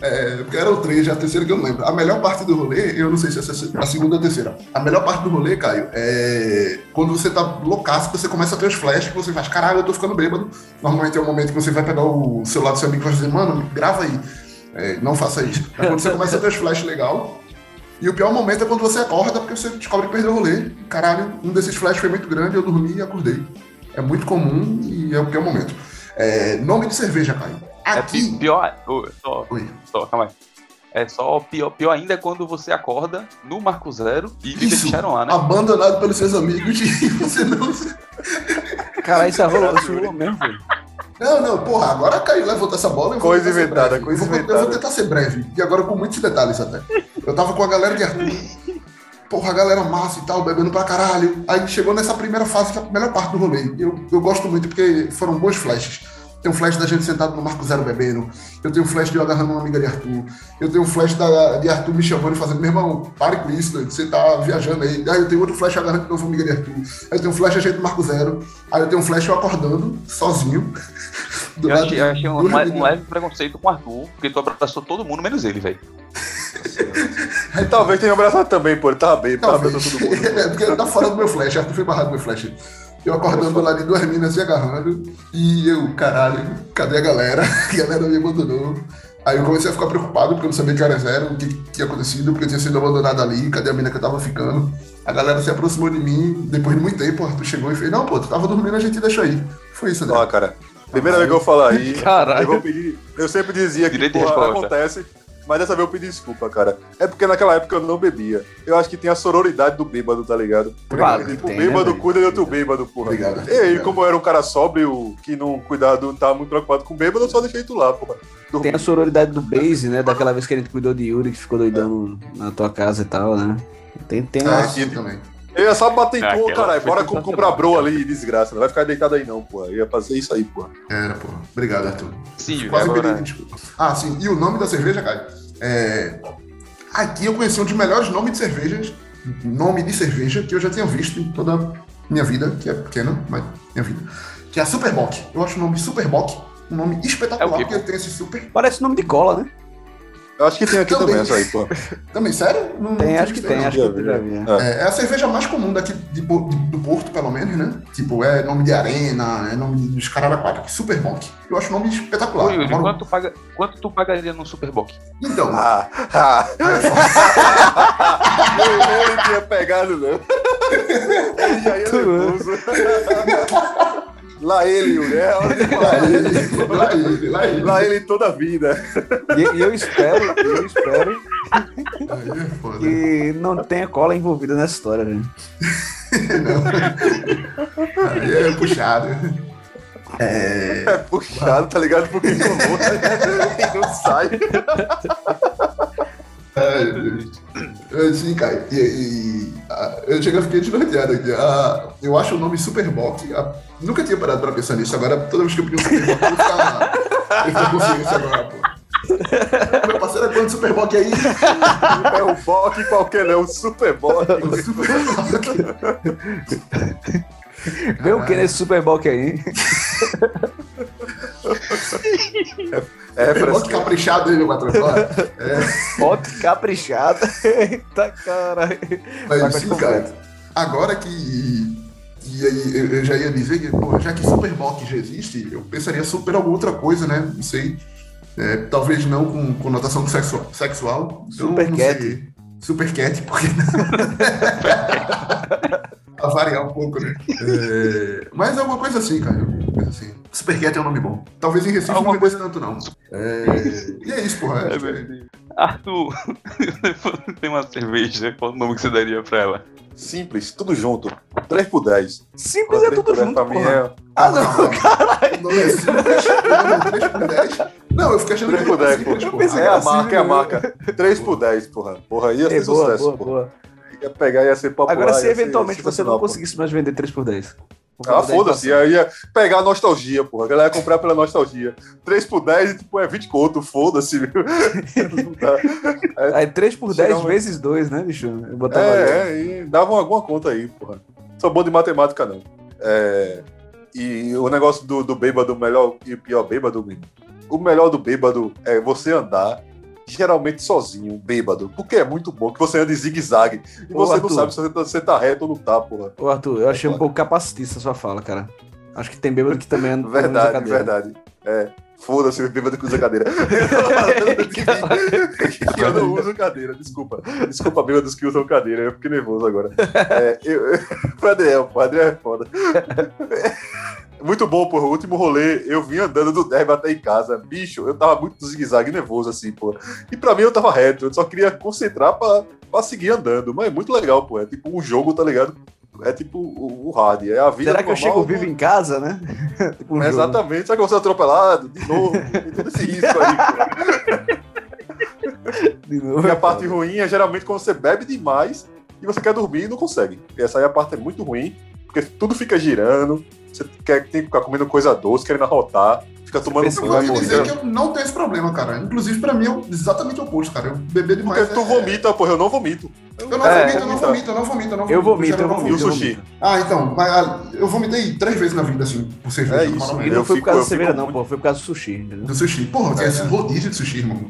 É, porque eram três, já a terceira que eu não lembro. A melhor parte do rolê, eu não sei se essa é a segunda ou a terceira. A melhor parte do rolê, Caio, é quando você tá loucaço, você começa a ter os flashes que você faz, caralho, eu tô ficando bêbado. Normalmente é o momento que você vai pegar o celular do seu amigo e vai dizer, mano, grava aí. É, não faça isso. Mas quando você começa a ter os flashes legal. E o pior momento é quando você acorda, porque você descobre que perdeu o rolê. Caralho, um desses flashes foi muito grande, eu dormi e acordei. É muito comum e é o pior momento. É, nome de cerveja, Caio.
É
Aqui.
pi- pior. Só,
Oi.
só, calma aí. É só pior, pior ainda é quando você acorda no Marco Zero e
Isso,
deixaram lá, né?
abandonado pelos seus amigos e você não.
Caralho, isso rolou, isso rolou mesmo, velho.
Não, não, porra, agora caiu, levantou essa bola e
Coisa inventada, coisa
vou, Eu
inventada.
vou tentar ser breve, e agora com muitos detalhes até. Eu tava com a galera de Arthur, porra, a galera massa e tal, bebendo pra caralho. Aí chegou nessa primeira fase, que é a melhor parte do rolê. Eu, eu gosto muito porque foram bons flashes. Tem um flash da gente sentado no Marco Zero bebendo. Eu tenho um flash de eu agarrando uma amiga de Arthur. Eu tenho um flash da, de Arthur me chamando e fazendo, meu irmão, pare com isso. Você tá viajando aí. Aí eu tenho outro flash agarrando de novo amiga de Arthur. Aí eu tenho um flash a gente no Marco Zero. Aí eu tenho um flash eu acordando, sozinho. do
Eu
lado
achei, eu achei um, le- um leve preconceito com o Arthur, porque tu abraçou todo mundo, menos ele, velho.
E talvez tenha abraçado também, pô. Ele tava bem, tava
Talvez.
bem todo mundo.
é porque ele tá fora do meu flash, Arthur foi barrado do meu flash. Eu acordando lá de duas minas se agarrando. E eu, caralho, cadê a galera? A galera me abandonou. Aí eu comecei a ficar preocupado, porque eu não sabia que era zero, o que que tinha acontecido, porque eu tinha sido abandonado ali, cadê a mina que eu tava ficando? A galera se aproximou de mim, depois de muito tempo, o Arthur chegou e fez, não, pô, tu tava dormindo, a gente deixou aí. Foi isso, né?
Ó, cara, primeira vez que eu vou falar aí,
Caralho.
eu vou pedir. Eu sempre dizia que
Direito
porra, acontece, mas dessa vez eu pedi desculpa, cara. É porque naquela época eu não bebia. Eu acho que tem a sororidade do bêbado, tá ligado?
Claro que
tipo,
tem,
o bêbado
né,
cuida de outro bêbado, porra.
Obrigado.
E aí, como eu era um cara sóbrio, que não cuidado, tava muito preocupado com o bêbado, eu só deixei tu lá, porra.
Tem a sororidade do Base, né? Daquela vez que a gente cuidou de Yuri, que ficou doidão na tua casa e tal, né? Tem, tem
Ah,
uma...
sim, também.
Eu ia só bater em tu,
Aquela
caralho. Bora comprar bro ali, desgraça. Não vai ficar deitado aí, não, porra. Eu ia fazer isso aí, porra.
Era, pô. Obrigado, Arthur.
Sim,
Quase
agora...
pedi desculpa. Ah, sim. E o nome da cerveja, Caio? É... Aqui eu conheci um dos melhores nomes de cervejas, nome de cerveja, que eu já tinha visto em toda a minha vida, que é pequena, mas minha vida, que é a Superbock. Eu acho o nome Superbock um nome espetacular,
É o quê,
porque ele tem esse super.
Parece nome de cola, né?
Eu acho que tem aqui
Também.
também essa aí, porra.
Também, sério? Não,
Tem,
não
acho que tem, acho que eu já vi. é.
É, é a cerveja mais comum daqui de, de- do Porto, pelo menos, né? Tipo, é nome de arena, é nome dos caralho a quatro. Superbock. Eu acho o nome espetacular.
Ô, Yuri, quanto, tu paga... quanto tu pagaria num Superbock?
Então,
Ah, ah. eu não tinha pegado, não. Ele já ia
Tu-
nervoso. Lá ele, Yuri. É hora de
lá
falar.
ele, lá ele, lá ele.
Lá ele toda a vida.
E, e eu espero, eu espero
Aí é foda.
que não tenha cola envolvida nessa história, né?
Aí é puxado. É,
É puxado, tá ligado? Porque tomou, e não sai.
Ai, meu Deus. É, Sim, cara. E, e, ah, eu cheguei a ficar desnorteado aqui. Ah, eu acho o nome Superbock. ah, nunca tinha parado pra pensar nisso. Agora, toda vez que eu pedir um Superbock, eu vou ficar. Eu fico com consciência agora, pô. Meu parceiro, é quanto Superbock aí?
É o Bock qualquer, não. O Super Bock.
Vê o que nesse Super Bowl aí?
É,
Superbock
fresco.
caprichado aí, meu patrão. Ó,
Bote caprichado. Eita, caralho.
Mas sim, cara. Agora que. E aí, eu já ia dizer que, pô, já que Superbock já existe, eu pensaria super alguma outra coisa, né? Não sei. É, talvez não com conotação sexual. sexual.
Super
não
cat.
sei. Super cat, porque Pra variar um pouco, né? É, mas alguma coisa assim, cara. alguma coisa assim. Super cat é um nome bom. Talvez em Recife
Alguma
não bebesse tanto, não. É, E é isso, porra.
É, Deus. Arthur, tem uma cerveja, qual o nome que você daria pra ela?
Simples, tudo junto. 3 por 10.
5 é tudo junto, porra.
é
Ah, não,
caralho. O nome é simples, o nome é 3 por 10. Não, eu fiquei achando
3
que
por
era
10,
simples,
pô.
porra.
pensei
É a
assim,
marca, é a
né?
marca. 3 por 10, porra. Porra, ia
É,
ser
boa,
sucesso,
boa,
porra.
boa.
Ia pegar, ia ser popular.
Agora, se eventualmente você não conseguisse mais vender 3x10.
Ah, foda-se, ia, ia pegar a nostalgia, porra. A galera ia comprar pela nostalgia. 3 por 10 e tipo, é 20 conto, foda-se, viu? Dá.
Aí 3 por 10
Chega uma-
vezes 2, né, bicho? Botava ali.
É, é, e davam alguma conta aí, porra. Sou bom de matemática, não. É, e o negócio do, do bêbado, melhor e pior bêbado, menino. o melhor do bêbado é você andar, geralmente sozinho, bêbado, porque é muito bom que você anda em zigue-zague e
Ô,
você não
Arthur.
sabe se você tá, você tá reto ou não tá, porra.
Ô, Arthur, eu achei um pouco capacitista a sua fala, cara. Acho que tem bêbado que também anda
Verdade,
cadeira.
verdade. É. Foda-se, bêbado que usa cadeira. Eu de que eu não uso cadeira, desculpa. Desculpa, bêbados que usam cadeira, eu fiquei nervoso agora. É, eu, pro Adriel, pô, Adriel é foda. Muito bom, porra. O último rolê, eu vim andando do Derby até em casa. Bicho, eu tava muito zigue-zague nervoso, assim, pô. E pra mim eu tava reto, eu só queria concentrar pra, pra seguir andando. Mas é muito legal, pô. É tipo um jogo, tá ligado? É tipo o, o hard. É a vida
Será que eu
normal
chego
do-
vivo em casa, né? Tipo um.
Exatamente. Será que eu vou ser atropelado? De novo. Tem todo esse risco aí, pô.
De novo.
E a parte ruim é geralmente quando você bebe demais e você quer dormir e não consegue. E essa aí a parte é muito ruim, porque tudo fica girando, você quer, tem que ficar comendo coisa doce, querendo arrotar, fica tomando
Pensa
Eu vou te dizer que eu não tenho esse problema, cara. Inclusive, pra mim, é exatamente o oposto, cara. Eu beber demais.
Porque tu
é-
vomita, porra, eu não vomito.
Eu não
É,
vomito, eu não
vomita.
vomito, eu não vomito, eu não vomito.
Eu vomito, eu
não
vomito.
E o sushi?
Ah, então, mas ah, eu vomitei três vezes na vida, assim, por cerveja.
É isso.
E não
Eu
foi por causa da cerveja, não, pô. Foi por causa do sushi, entendeu?
Do sushi. Porra,
É.
esse rodízio de sushi, irmão.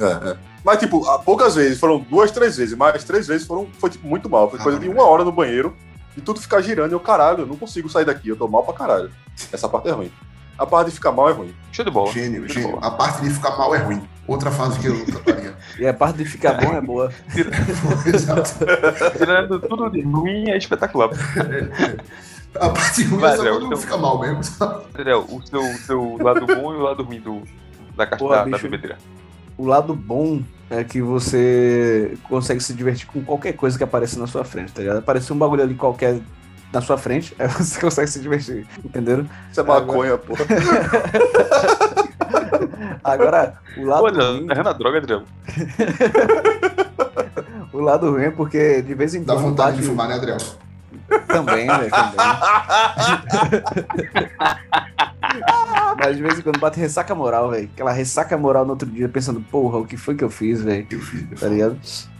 É, é. Mas, tipo, há poucas vezes, foram duas, três vezes, mas três vezes foram, foi tipo, muito mal. Foi coisa de uma hora no banheiro E tudo ficar girando e eu, caralho, eu não consigo sair daqui, eu tô mal pra caralho. Essa parte é ruim. A parte de ficar mal é ruim.
Show de bola.
Gênio,
Show
gênio.
bola.
A parte de ficar mal é ruim. Outra fase que eu trataria.
E a parte de ficar bom é boa.
Tirando tudo de ruim é espetacular.
A parte ruim é só quando
então-
fica mal mesmo.
Entendeu? O seu, o seu lado bom e o lado ruim do, da caixa
Porra,
da, da
bicho.
bebedeira.
O lado bom é que você consegue se divertir com qualquer coisa que apareça na sua frente, tá ligado? Apareceu um bagulho ali qualquer na sua frente, aí você consegue se divertir, entenderam?
Isso é maconha, pô.
Agora, o lado
Pô, Adriano,
ruim,
tá errando a droga, Adriano.
o lado ruim é porque de vez em
Dá
quando
vontade
bate
de fumar, né, Adriano?
também, velho, também. Mas de vez em quando bate ressaca moral, velho. Aquela ressaca moral no outro dia, pensando, porra, o que foi que eu fiz, velho? Tá ligado?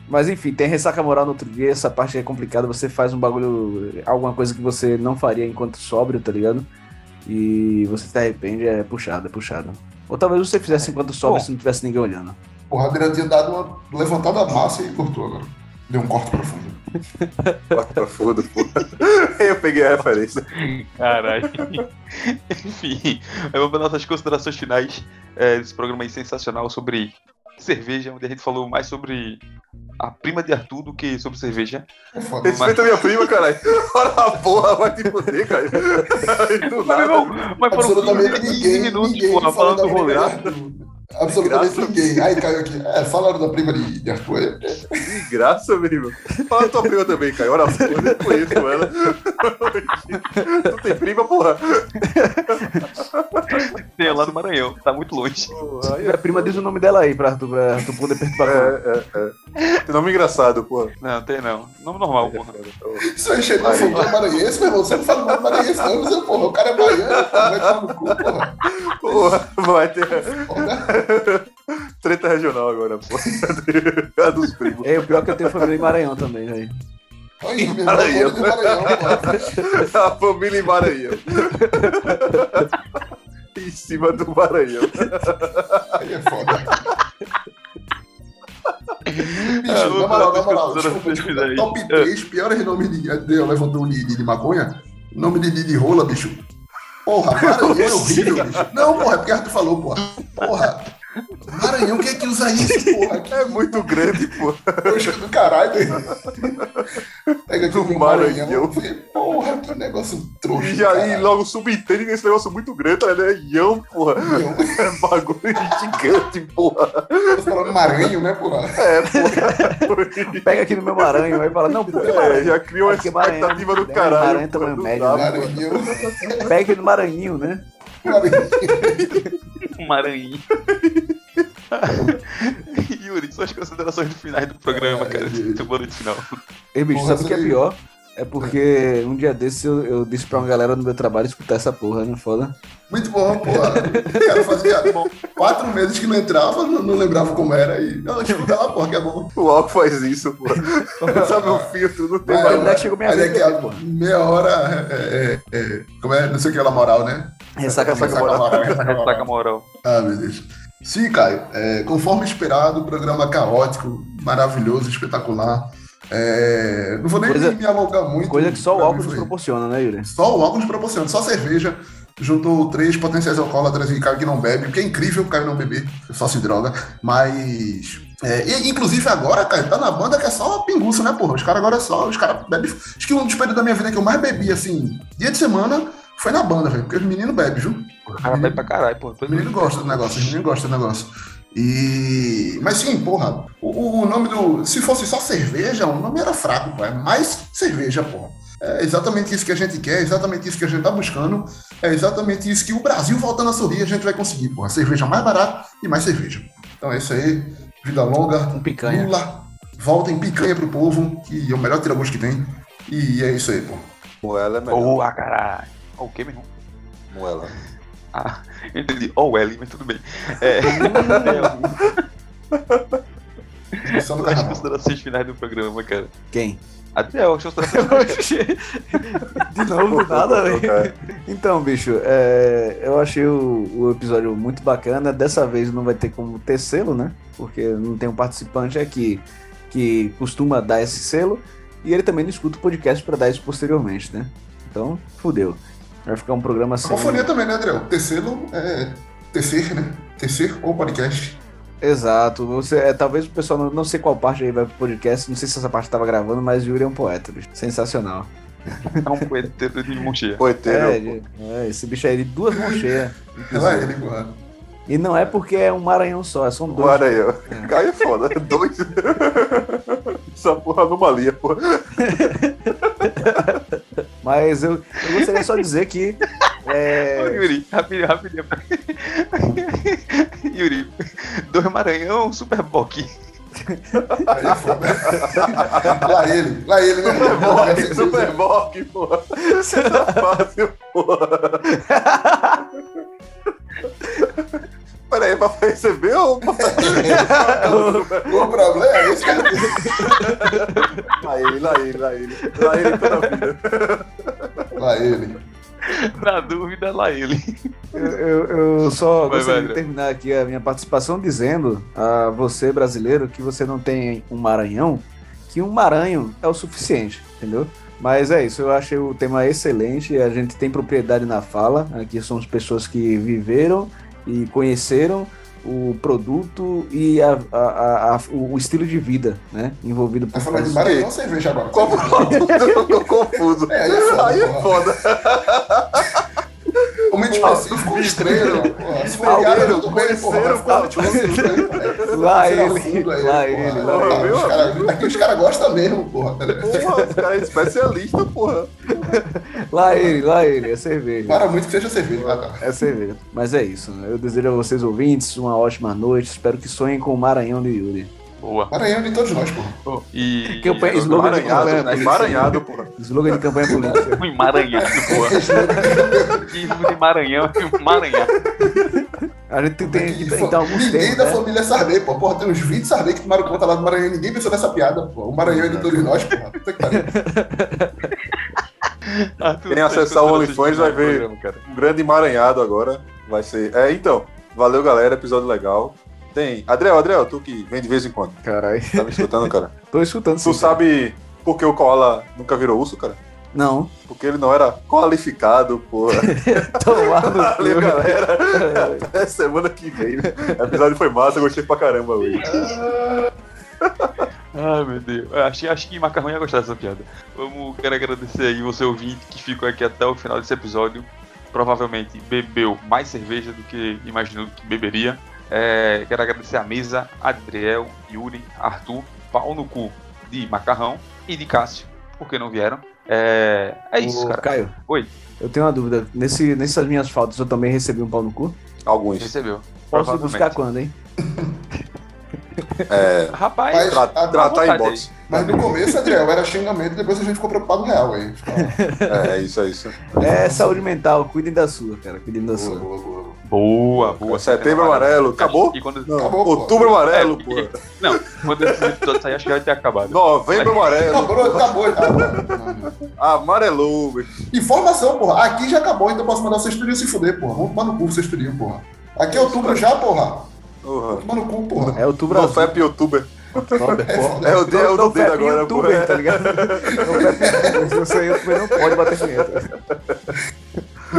Mas enfim, tem ressaca moral no outro dia, essa parte é complicada, você faz um bagulho, alguma coisa que você não faria enquanto sóbrio, tá ligado? E você se arrepende, é puxado, é puxado. Ou talvez você fizesse enquanto sóbrio
Bom.
se não tivesse ninguém olhando.
Porra, o Adriano tinha dado uma levantada massa e cortou agora. Deu um corte profundo.
Corta pra foda, pô. Eu peguei a referência.
Caralho. Enfim, vou para nossas considerações finais é, desse programa aí sensacional sobre cerveja, onde a gente falou mais sobre a prima de Arthur do que sobre cerveja.
É foda.
Respeita a minha prima, caralho. Ora a porra, vai te fuder, cara.
Mas, meu mas foram
Absolutamente
15
ninguém,
minutos,
ninguém
porra, falando do rolê.
De. Absolutamente ninguém. Aí caiu aqui. É, falaram da prima de, de Arthur. É,
De graça, meu irmão. Fala da tua prima também. Ora, porra, eu nem conheço ela. tu tem prima, porra?
Tem lá no Maranhão, tá muito longe.
Porra, aí
A prima diz o nome dela aí pra Arthur, pra Arthur poder perturbar.
É, é, é. Tem nome engraçado, porra.
Não, tem não. Nome normal, porra.
Isso aí chegou a falar maranhense, meu irmão. Você não fala nome maranhense, não. Porra, o cara é baiano, porra, vai tomar no cu, porra.
Porra, vai ter
Porra.
treta regional agora, porra. A dos primos.
É, o pior é que eu tenho família em Maranhão também, velho.
Aí, meu irmão,
Maranhão.
do Maranhão.
A família em Maranhão. em cima do Maranhão.
Aí é foda. Bicho,
vou
na moral, na moral, desculpa, desculpa, top 3 piores nomes de. Deu, levantou um de, de, maconha. Nome de, de, de rola, bicho. Porra, Maranhão é horrível, bicho. Não, porra, é porque Arthur falou, porra. Porra. Maranhão, quem é que usa isso, porra? Que
É muito grande, porra.
coxa do caralho. Pega aqui
Do
no
Maranhão.
Maranhão. vê, Porra, que negócio trouxa.
E
do
aí
caralho.
logo subentende nesse negócio muito grande, né? Ião, porra.
Maranhão.
É bagulho gigante, porra.
Tô falando Maranhão, né, porra?
É, porra.
Pega aqui no meu Maranhão aí e fala, não, porque
É,
Maranhão.
já criou uma
É Maranhão-
expectativa do
é,
caralho.
Maranhão é
porra,
tamanho médio, né?
porra.
Maranhão.
Pega aqui no Maranhão, né?
Um Maranhão. Yuri, suas considerações do finais do programa,
É,
cara.
é.
Seu boa noite final.
Ei, bicho,
Porra,
sabe o que é pior? É porque um dia desses eu, eu disse pra uma galera no meu trabalho escutar essa porra, né? Foda.
Muito bom, porra. Cara fazia quatro meses que não entrava, não, não lembrava como era. E, não, escuta lá, porra, que é bom.
O álcool faz isso, porra. Sabe o filtro, não tem
é que chegou minha
Aí
vez
daqui a meia hora, é, é, é, como é, não sei o que lá, moral, né?
Ressaca
Ressaca
moral.
moral, ressaca
Saca
moral.
a moral.
Ah, meu Deus. Sim, Caio, é, conforme esperado, programa caótico, maravilhoso, espetacular. É, não vou nem
Coisa-
me alongar muito.
Coisa que só o álcool nos proporciona, né, Yuri?
Só o álcool nos proporciona, só cerveja. Juntou três potenciais alcoólatras e Caio que não bebe, porque é incrível o Caio não beber, só se droga. Mas. é, e, inclusive agora, Caio, tá na banda que é só pinguço, né, porra? Os caras agora é só. Os caras bebem. Acho que um dos períodos da minha vida que eu mais bebi, assim, dia de semana, foi na banda, velho. Porque os meninos bebem, viu?
O cara vai pra caralho, pô.
Os meninos gostam do negócio, os meninos gostam do negócio. E. Mas sim, porra, o, o nome do. Se fosse só cerveja, o nome era fraco, pô. É mais cerveja, porra. É exatamente isso que a gente quer, é exatamente isso que a gente tá buscando, é exatamente isso que o Brasil voltando a sorrir a gente vai conseguir, porra. Cerveja mais barata e mais cerveja. Então é isso aí. Vida longa.
Com picanha.
Lula, voltem picanha pro povo, que é o melhor tira-gosto que tem. E é isso aí, pô.
Moela é melhor.
Boa, caralho. O que, meu irmão?
Moela.
Ah, eu entendi. Ó, o L, mas tudo bem. É,
Só no
as considerações finais do programa, cara.
Quem?
Adriel, as considerações.
De novo, nada, velho.
cara.
Então, bicho, é, eu achei o, o episódio muito bacana. Dessa vez não vai ter como ter selo, né? Porque não tem um participante aqui que costuma dar esse selo. E ele também não escuta o podcast para dar isso posteriormente, né? Então, fudeu. Vai ficar um programa sem.
Cacofonia também, né, Adriel? Terceiro é. Terceiro, né? Terceiro ou podcast.
Exato. Você, é, talvez o pessoal não, não sei qual parte aí vai pro podcast, não sei se essa parte tava gravando, mas Yuri é um poeta, bicho. Sensacional.
É um poeteiro de mão cheia.
Poeteiro.
É, ele- é, esse bicho aí de duas mãos cheias.
Ela é ele, porra.
E não é porque é um Maranhão só, são dois.
Aí, ó. Cai é foda. Dois. Essa porra é anomalia, porra.
Mas eu, eu gostaria só de dizer que.
Ô,
É,
Yuri, rapidinho, rapidinho. Yuri, dois Maranhão, Super Bock.
Aí foda. lá ele, lá ele, né?
Bock, Super Bock, porra. Isso é fácil, porra. Peraí, pra receber ou pra...
O problema é esse, cara.
Lá ele, lá ele, lá ele. Lá ele toda a vida.
Lá ele.
Na dúvida, lá ele.
eu, eu- eu só
Vai,
gostaria
vai,
de terminar aqui a minha participação dizendo a você, brasileiro, que você não tem um Maranhão, que um Maranhão é o suficiente, entendeu? Mas é isso, eu achei o tema excelente, a gente tem propriedade na fala, aqui somos pessoas que viveram e conheceram o produto e a- a- a- a- o estilo de vida, né, envolvido por
falando de. Maranhão ou cerveja agora?
Qual produto? Eu tô confuso.
É, aí é foda,
Aí é foda.
Momento específico, estrela. porra. Se for
Aldeiro,
piada, tudo bem, porra.
Lá
tirar
ele, lá ele,
os Aqui os caras gostam mesmo, porra. tá?
Porra, esse cara é especialista, porra.
Lá ele, lá ele, é cerveja.
Para muito que seja cerveja. Ah, tá.
É cerveja. Mas é isso. né? Eu desejo a vocês ouvintes uma ótima noite. Espero que sonhem com o Maranhão de Yuri.
Boa.
Maranhão de todos nós, porra.
E.
Campanha- slogan de
Emaranhado,
campanha
né?
política.
Emaranhado, porra.
Slogan de campanha política.
Um emaranhado, boa. Ismo de Maranhão e emaranhado.
A gente tem, tem, tem alguns
Ninguém
termos,
da
né?
família Sardê, pô. Porra, tem uns 20 Sardê que tomaram conta lá do Maranhão. Ninguém pensou nessa piada, pô. O Maranhão é de todos nós, porra. Puta que pariu.
Quem acessar o OnlyFans vai ver. Um grande emaranhado agora. Vai ser. É, então. Valeu, galera. Episódio legal. Tem. Adriel, Adriel, tu que vem de vez em quando.
Caralho.
Tá me escutando, cara?
Tô escutando sim.
Tu sabe por que o Koala nunca virou urso, cara?
Não.
Porque ele não era qualificado, porra.
Tomar no
Valeu, galera. Até semana que vem. O episódio foi massa, eu gostei pra caramba hoje.
Ai, meu Deus. Eu Acho, acho que Macarrão ia gostar dessa piada. Vamos, quero agradecer aí você ouvinte que ficou aqui até o final desse episódio. Provavelmente bebeu mais cerveja do que imaginou que beberia. É, quero agradecer a mesa, Adriel, Yuri, Arthur, pau no cu de Macarrão e de Cássio, porque não vieram. É, é isso,
Ô,
cara.
Caio.
Oi.
Eu tenho uma dúvida. Nesse, nessas minhas faltas eu também recebi um pau no cu?
Alguns.
Recebeu.
Posso buscar quando, hein?
É.
Rapaz,
Mas-
Tra
Ah,
tratar em box.
Mas no começo, Adriel, era xingamento, depois a gente ficou preocupado real aí.
É, é isso, é isso.
É saúde mental. Cuidem da sua, cara. Cuidem da
Boa,
sua.
boa, boa.
Boa, boa.
Setembro amarelo. Acabou?
E quando,
Não,
Acabou, pô.
outubro amarelo,
É,
pô.
Não, quando esse episódio sair, acho que já vai ter acabado.
Novembro amarelo.
Acabou, acabou.
Amarelou, bicho.
Informação, porra. Aqui já acabou, então posso mandar vocês tudinho se fuder, porra. Vamos tomar no cu vocês tudinho, porra. Aqui é outubro já, porra.
Porra.
Tomar no cu, porra.
É outubro azul.
Nofep youtuber.
É foda.
É o dia é o dedo agora, porra.
tá ligado? Não, é não pode bater punheta.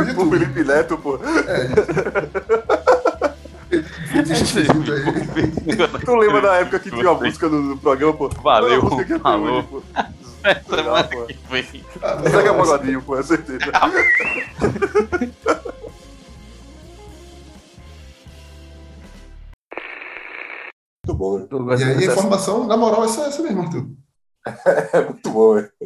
O. Felipe Neto, pô.
Aí.
Tu lembra da época que tinha uma música no, no programa, pô?
Valeu,
a música que
falou.
hoje, pô.
Semana
pô.
que vem.
Ah,
aqui é pagodinho, pô, é certeza. Muito bom, né?
E aí, a informação, na moral, essa, essa mesmo, Arthur.
É muito bom, é.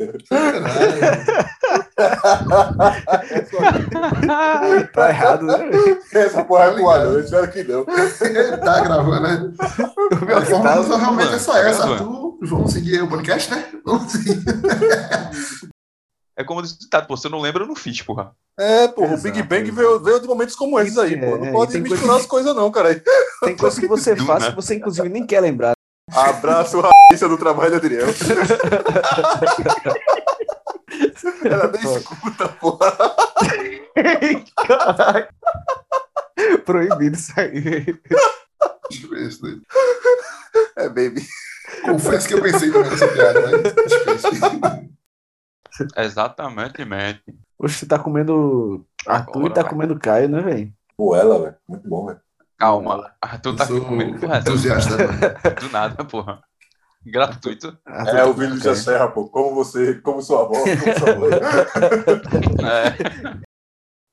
Tá errado, né?
Essa porra é boa, espero que não.
Ele tá gravando, né? A informação realmente é só
Tá
essa,
gravando.
Arthur. Vamos seguir o podcast, né? Vamos seguir.
É como diz o ditado, pô, se eu não lembro, eu não fiz, porra.
É, pô, o Big Bang veio, veio de momentos como esses aí, pô.
É,
Não
e
pode misturar
coisa-
as coisas, não, cara.
Tem coisas que você faz que você, inclusive, nem quer lembrar.
Abraço, Raíssa do trabalho, Adriel. Ela nem escuta, porra.
Caralho. Proibido isso aí.
Deixa eu ver isso daí.
É, baby.
Confesso que eu pensei nessa piada, mas esquece.
Exatamente, mente.
Oxe, você tá comendo Arthur
Agora
e tá
vai.
comendo Caio, né, velho?
Pô, ela, velho. Muito bom, velho.
Calma. Arthur tá
Eu
aqui comendo porra,
entusiasta. mano.
do nada, porra. Gratuito.
Arthur
É
tá
o vídeo
comendo
de
Caio.
Serra, pô. Como você, como sua avó, como sua mãe.
É.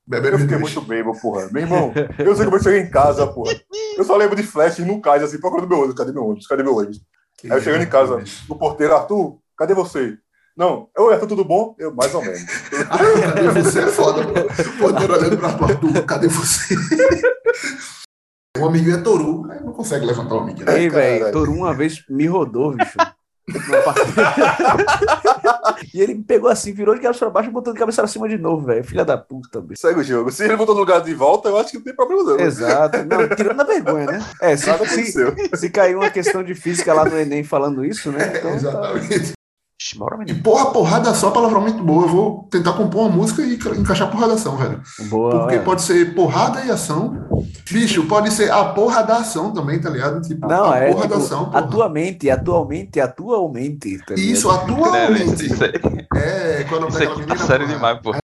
Bebendo
Eu fiquei muito bêbado, porra. Meu irmão, eu sei como eu cheguei em casa, porra. Eu só lembro de flash no cais, assim, procurando meu ônibus. Cadê meu ônibus? Cadê meu ônibus? Aí eu chegando em casa, o porteiro, Arthur, cadê você? Não, oi, Arthur, tudo bom? Eu, mais ou menos.
Cadê você? É foda, pô. Poder olhando pra porta, cadê você? Um amiguinho é Toru, aí não consegue levantar o amiguinho. né?
Ei, velho. Toru uma vez me rodou, bicho. E ele me pegou assim, virou de cabeça pra baixo e botou de cabeça pra cima de novo, velho. Filha da puta, bicho.
Segue o jogo. Se ele botou no lugar de volta, eu acho que não tem problema não.
Exato. Não, tirando a vergonha, né? É, se, se, se caiu uma questão de física lá no Enem falando isso, né? Então, tá-
Exatamente.
Bora,
E porra, porradação é uma palavra muito boa. Eu vou tentar compor uma música e enca- encaixar porradação, velho.
boa.
Porque
olha.
pode ser porrada e ação. Bicho, pode ser a porra da ação também, tá ligado? Tipo,
Não,
a
é
porra
tipo,
da ação. porra.
atualmente, atualmente, atualmente. tá?
Isso, atualmente.
Isso aí,
É, quando
isso aqui
menina.
tá sério
porra,
demais, porra.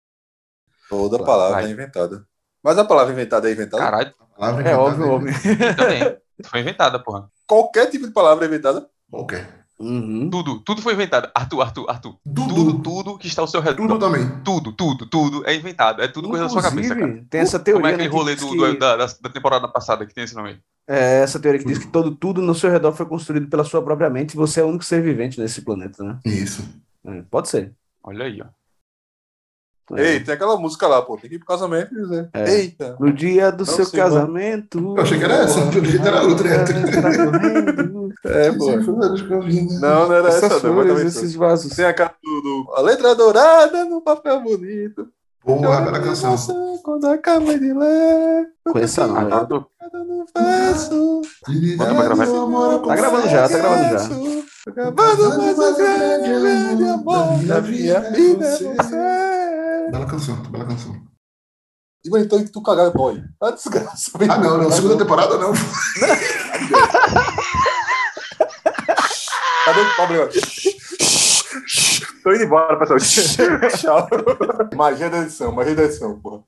Toda palavra
Vai.
é inventada. Mas a palavra inventada é inventada?
Caralho,
É
inventada
óbvio, óbvio.
também. Foi inventada, porra.
Qualquer tipo de palavra é inventada?
Ok.
Uhum.
Tudo, tudo foi inventado. Arthur, Arthur, Arthur.
Dudu.
Tudo, tudo que está ao seu redor.
Tudo também.
Tudo, tudo, tudo é inventado. É tudo coisa da sua cabeça, cara.
Inclusive, Tem essa teoria.
Como é aquele
né,
rolê do,
que-
do- da, da, da temporada passada que tem esse nome?
É, essa teoria que diz que todo, tudo no seu redor foi construído pela sua própria mente e você é o único ser vivente nesse planeta, né?
Isso.
É, pode ser.
Olha aí, ó.
É.
Ei, tem aquela música lá, pô. Tem que ir pro casamento e dizer.
É.
Eita.
No dia do
Não
seu
sei, mano.
casamento.
Eu achei que era essa, pelo jeito era outra.
Tá.
É, pô. Não, não era
Essas
essa, não.
flores, esses vasos.
Tem a cara do, do- A letra dourada no papel bonito.
Porra, bela canção.
Quando acaba de ler.
Conheça não, né?
Bota pra gravar.
Tá gravando já, tá gravando já.
Acabando mais um grande, grande amor da minha vida é você.
Bela canção, bela canção.
Digo, então que tu cagar, boy. Ah, desgraça.
Ah, não, não. Segunda temporada não.
Cadê o Pablo? Tô indo embora, pessoal. Tchau. Magia da edição, magia da edição, porra.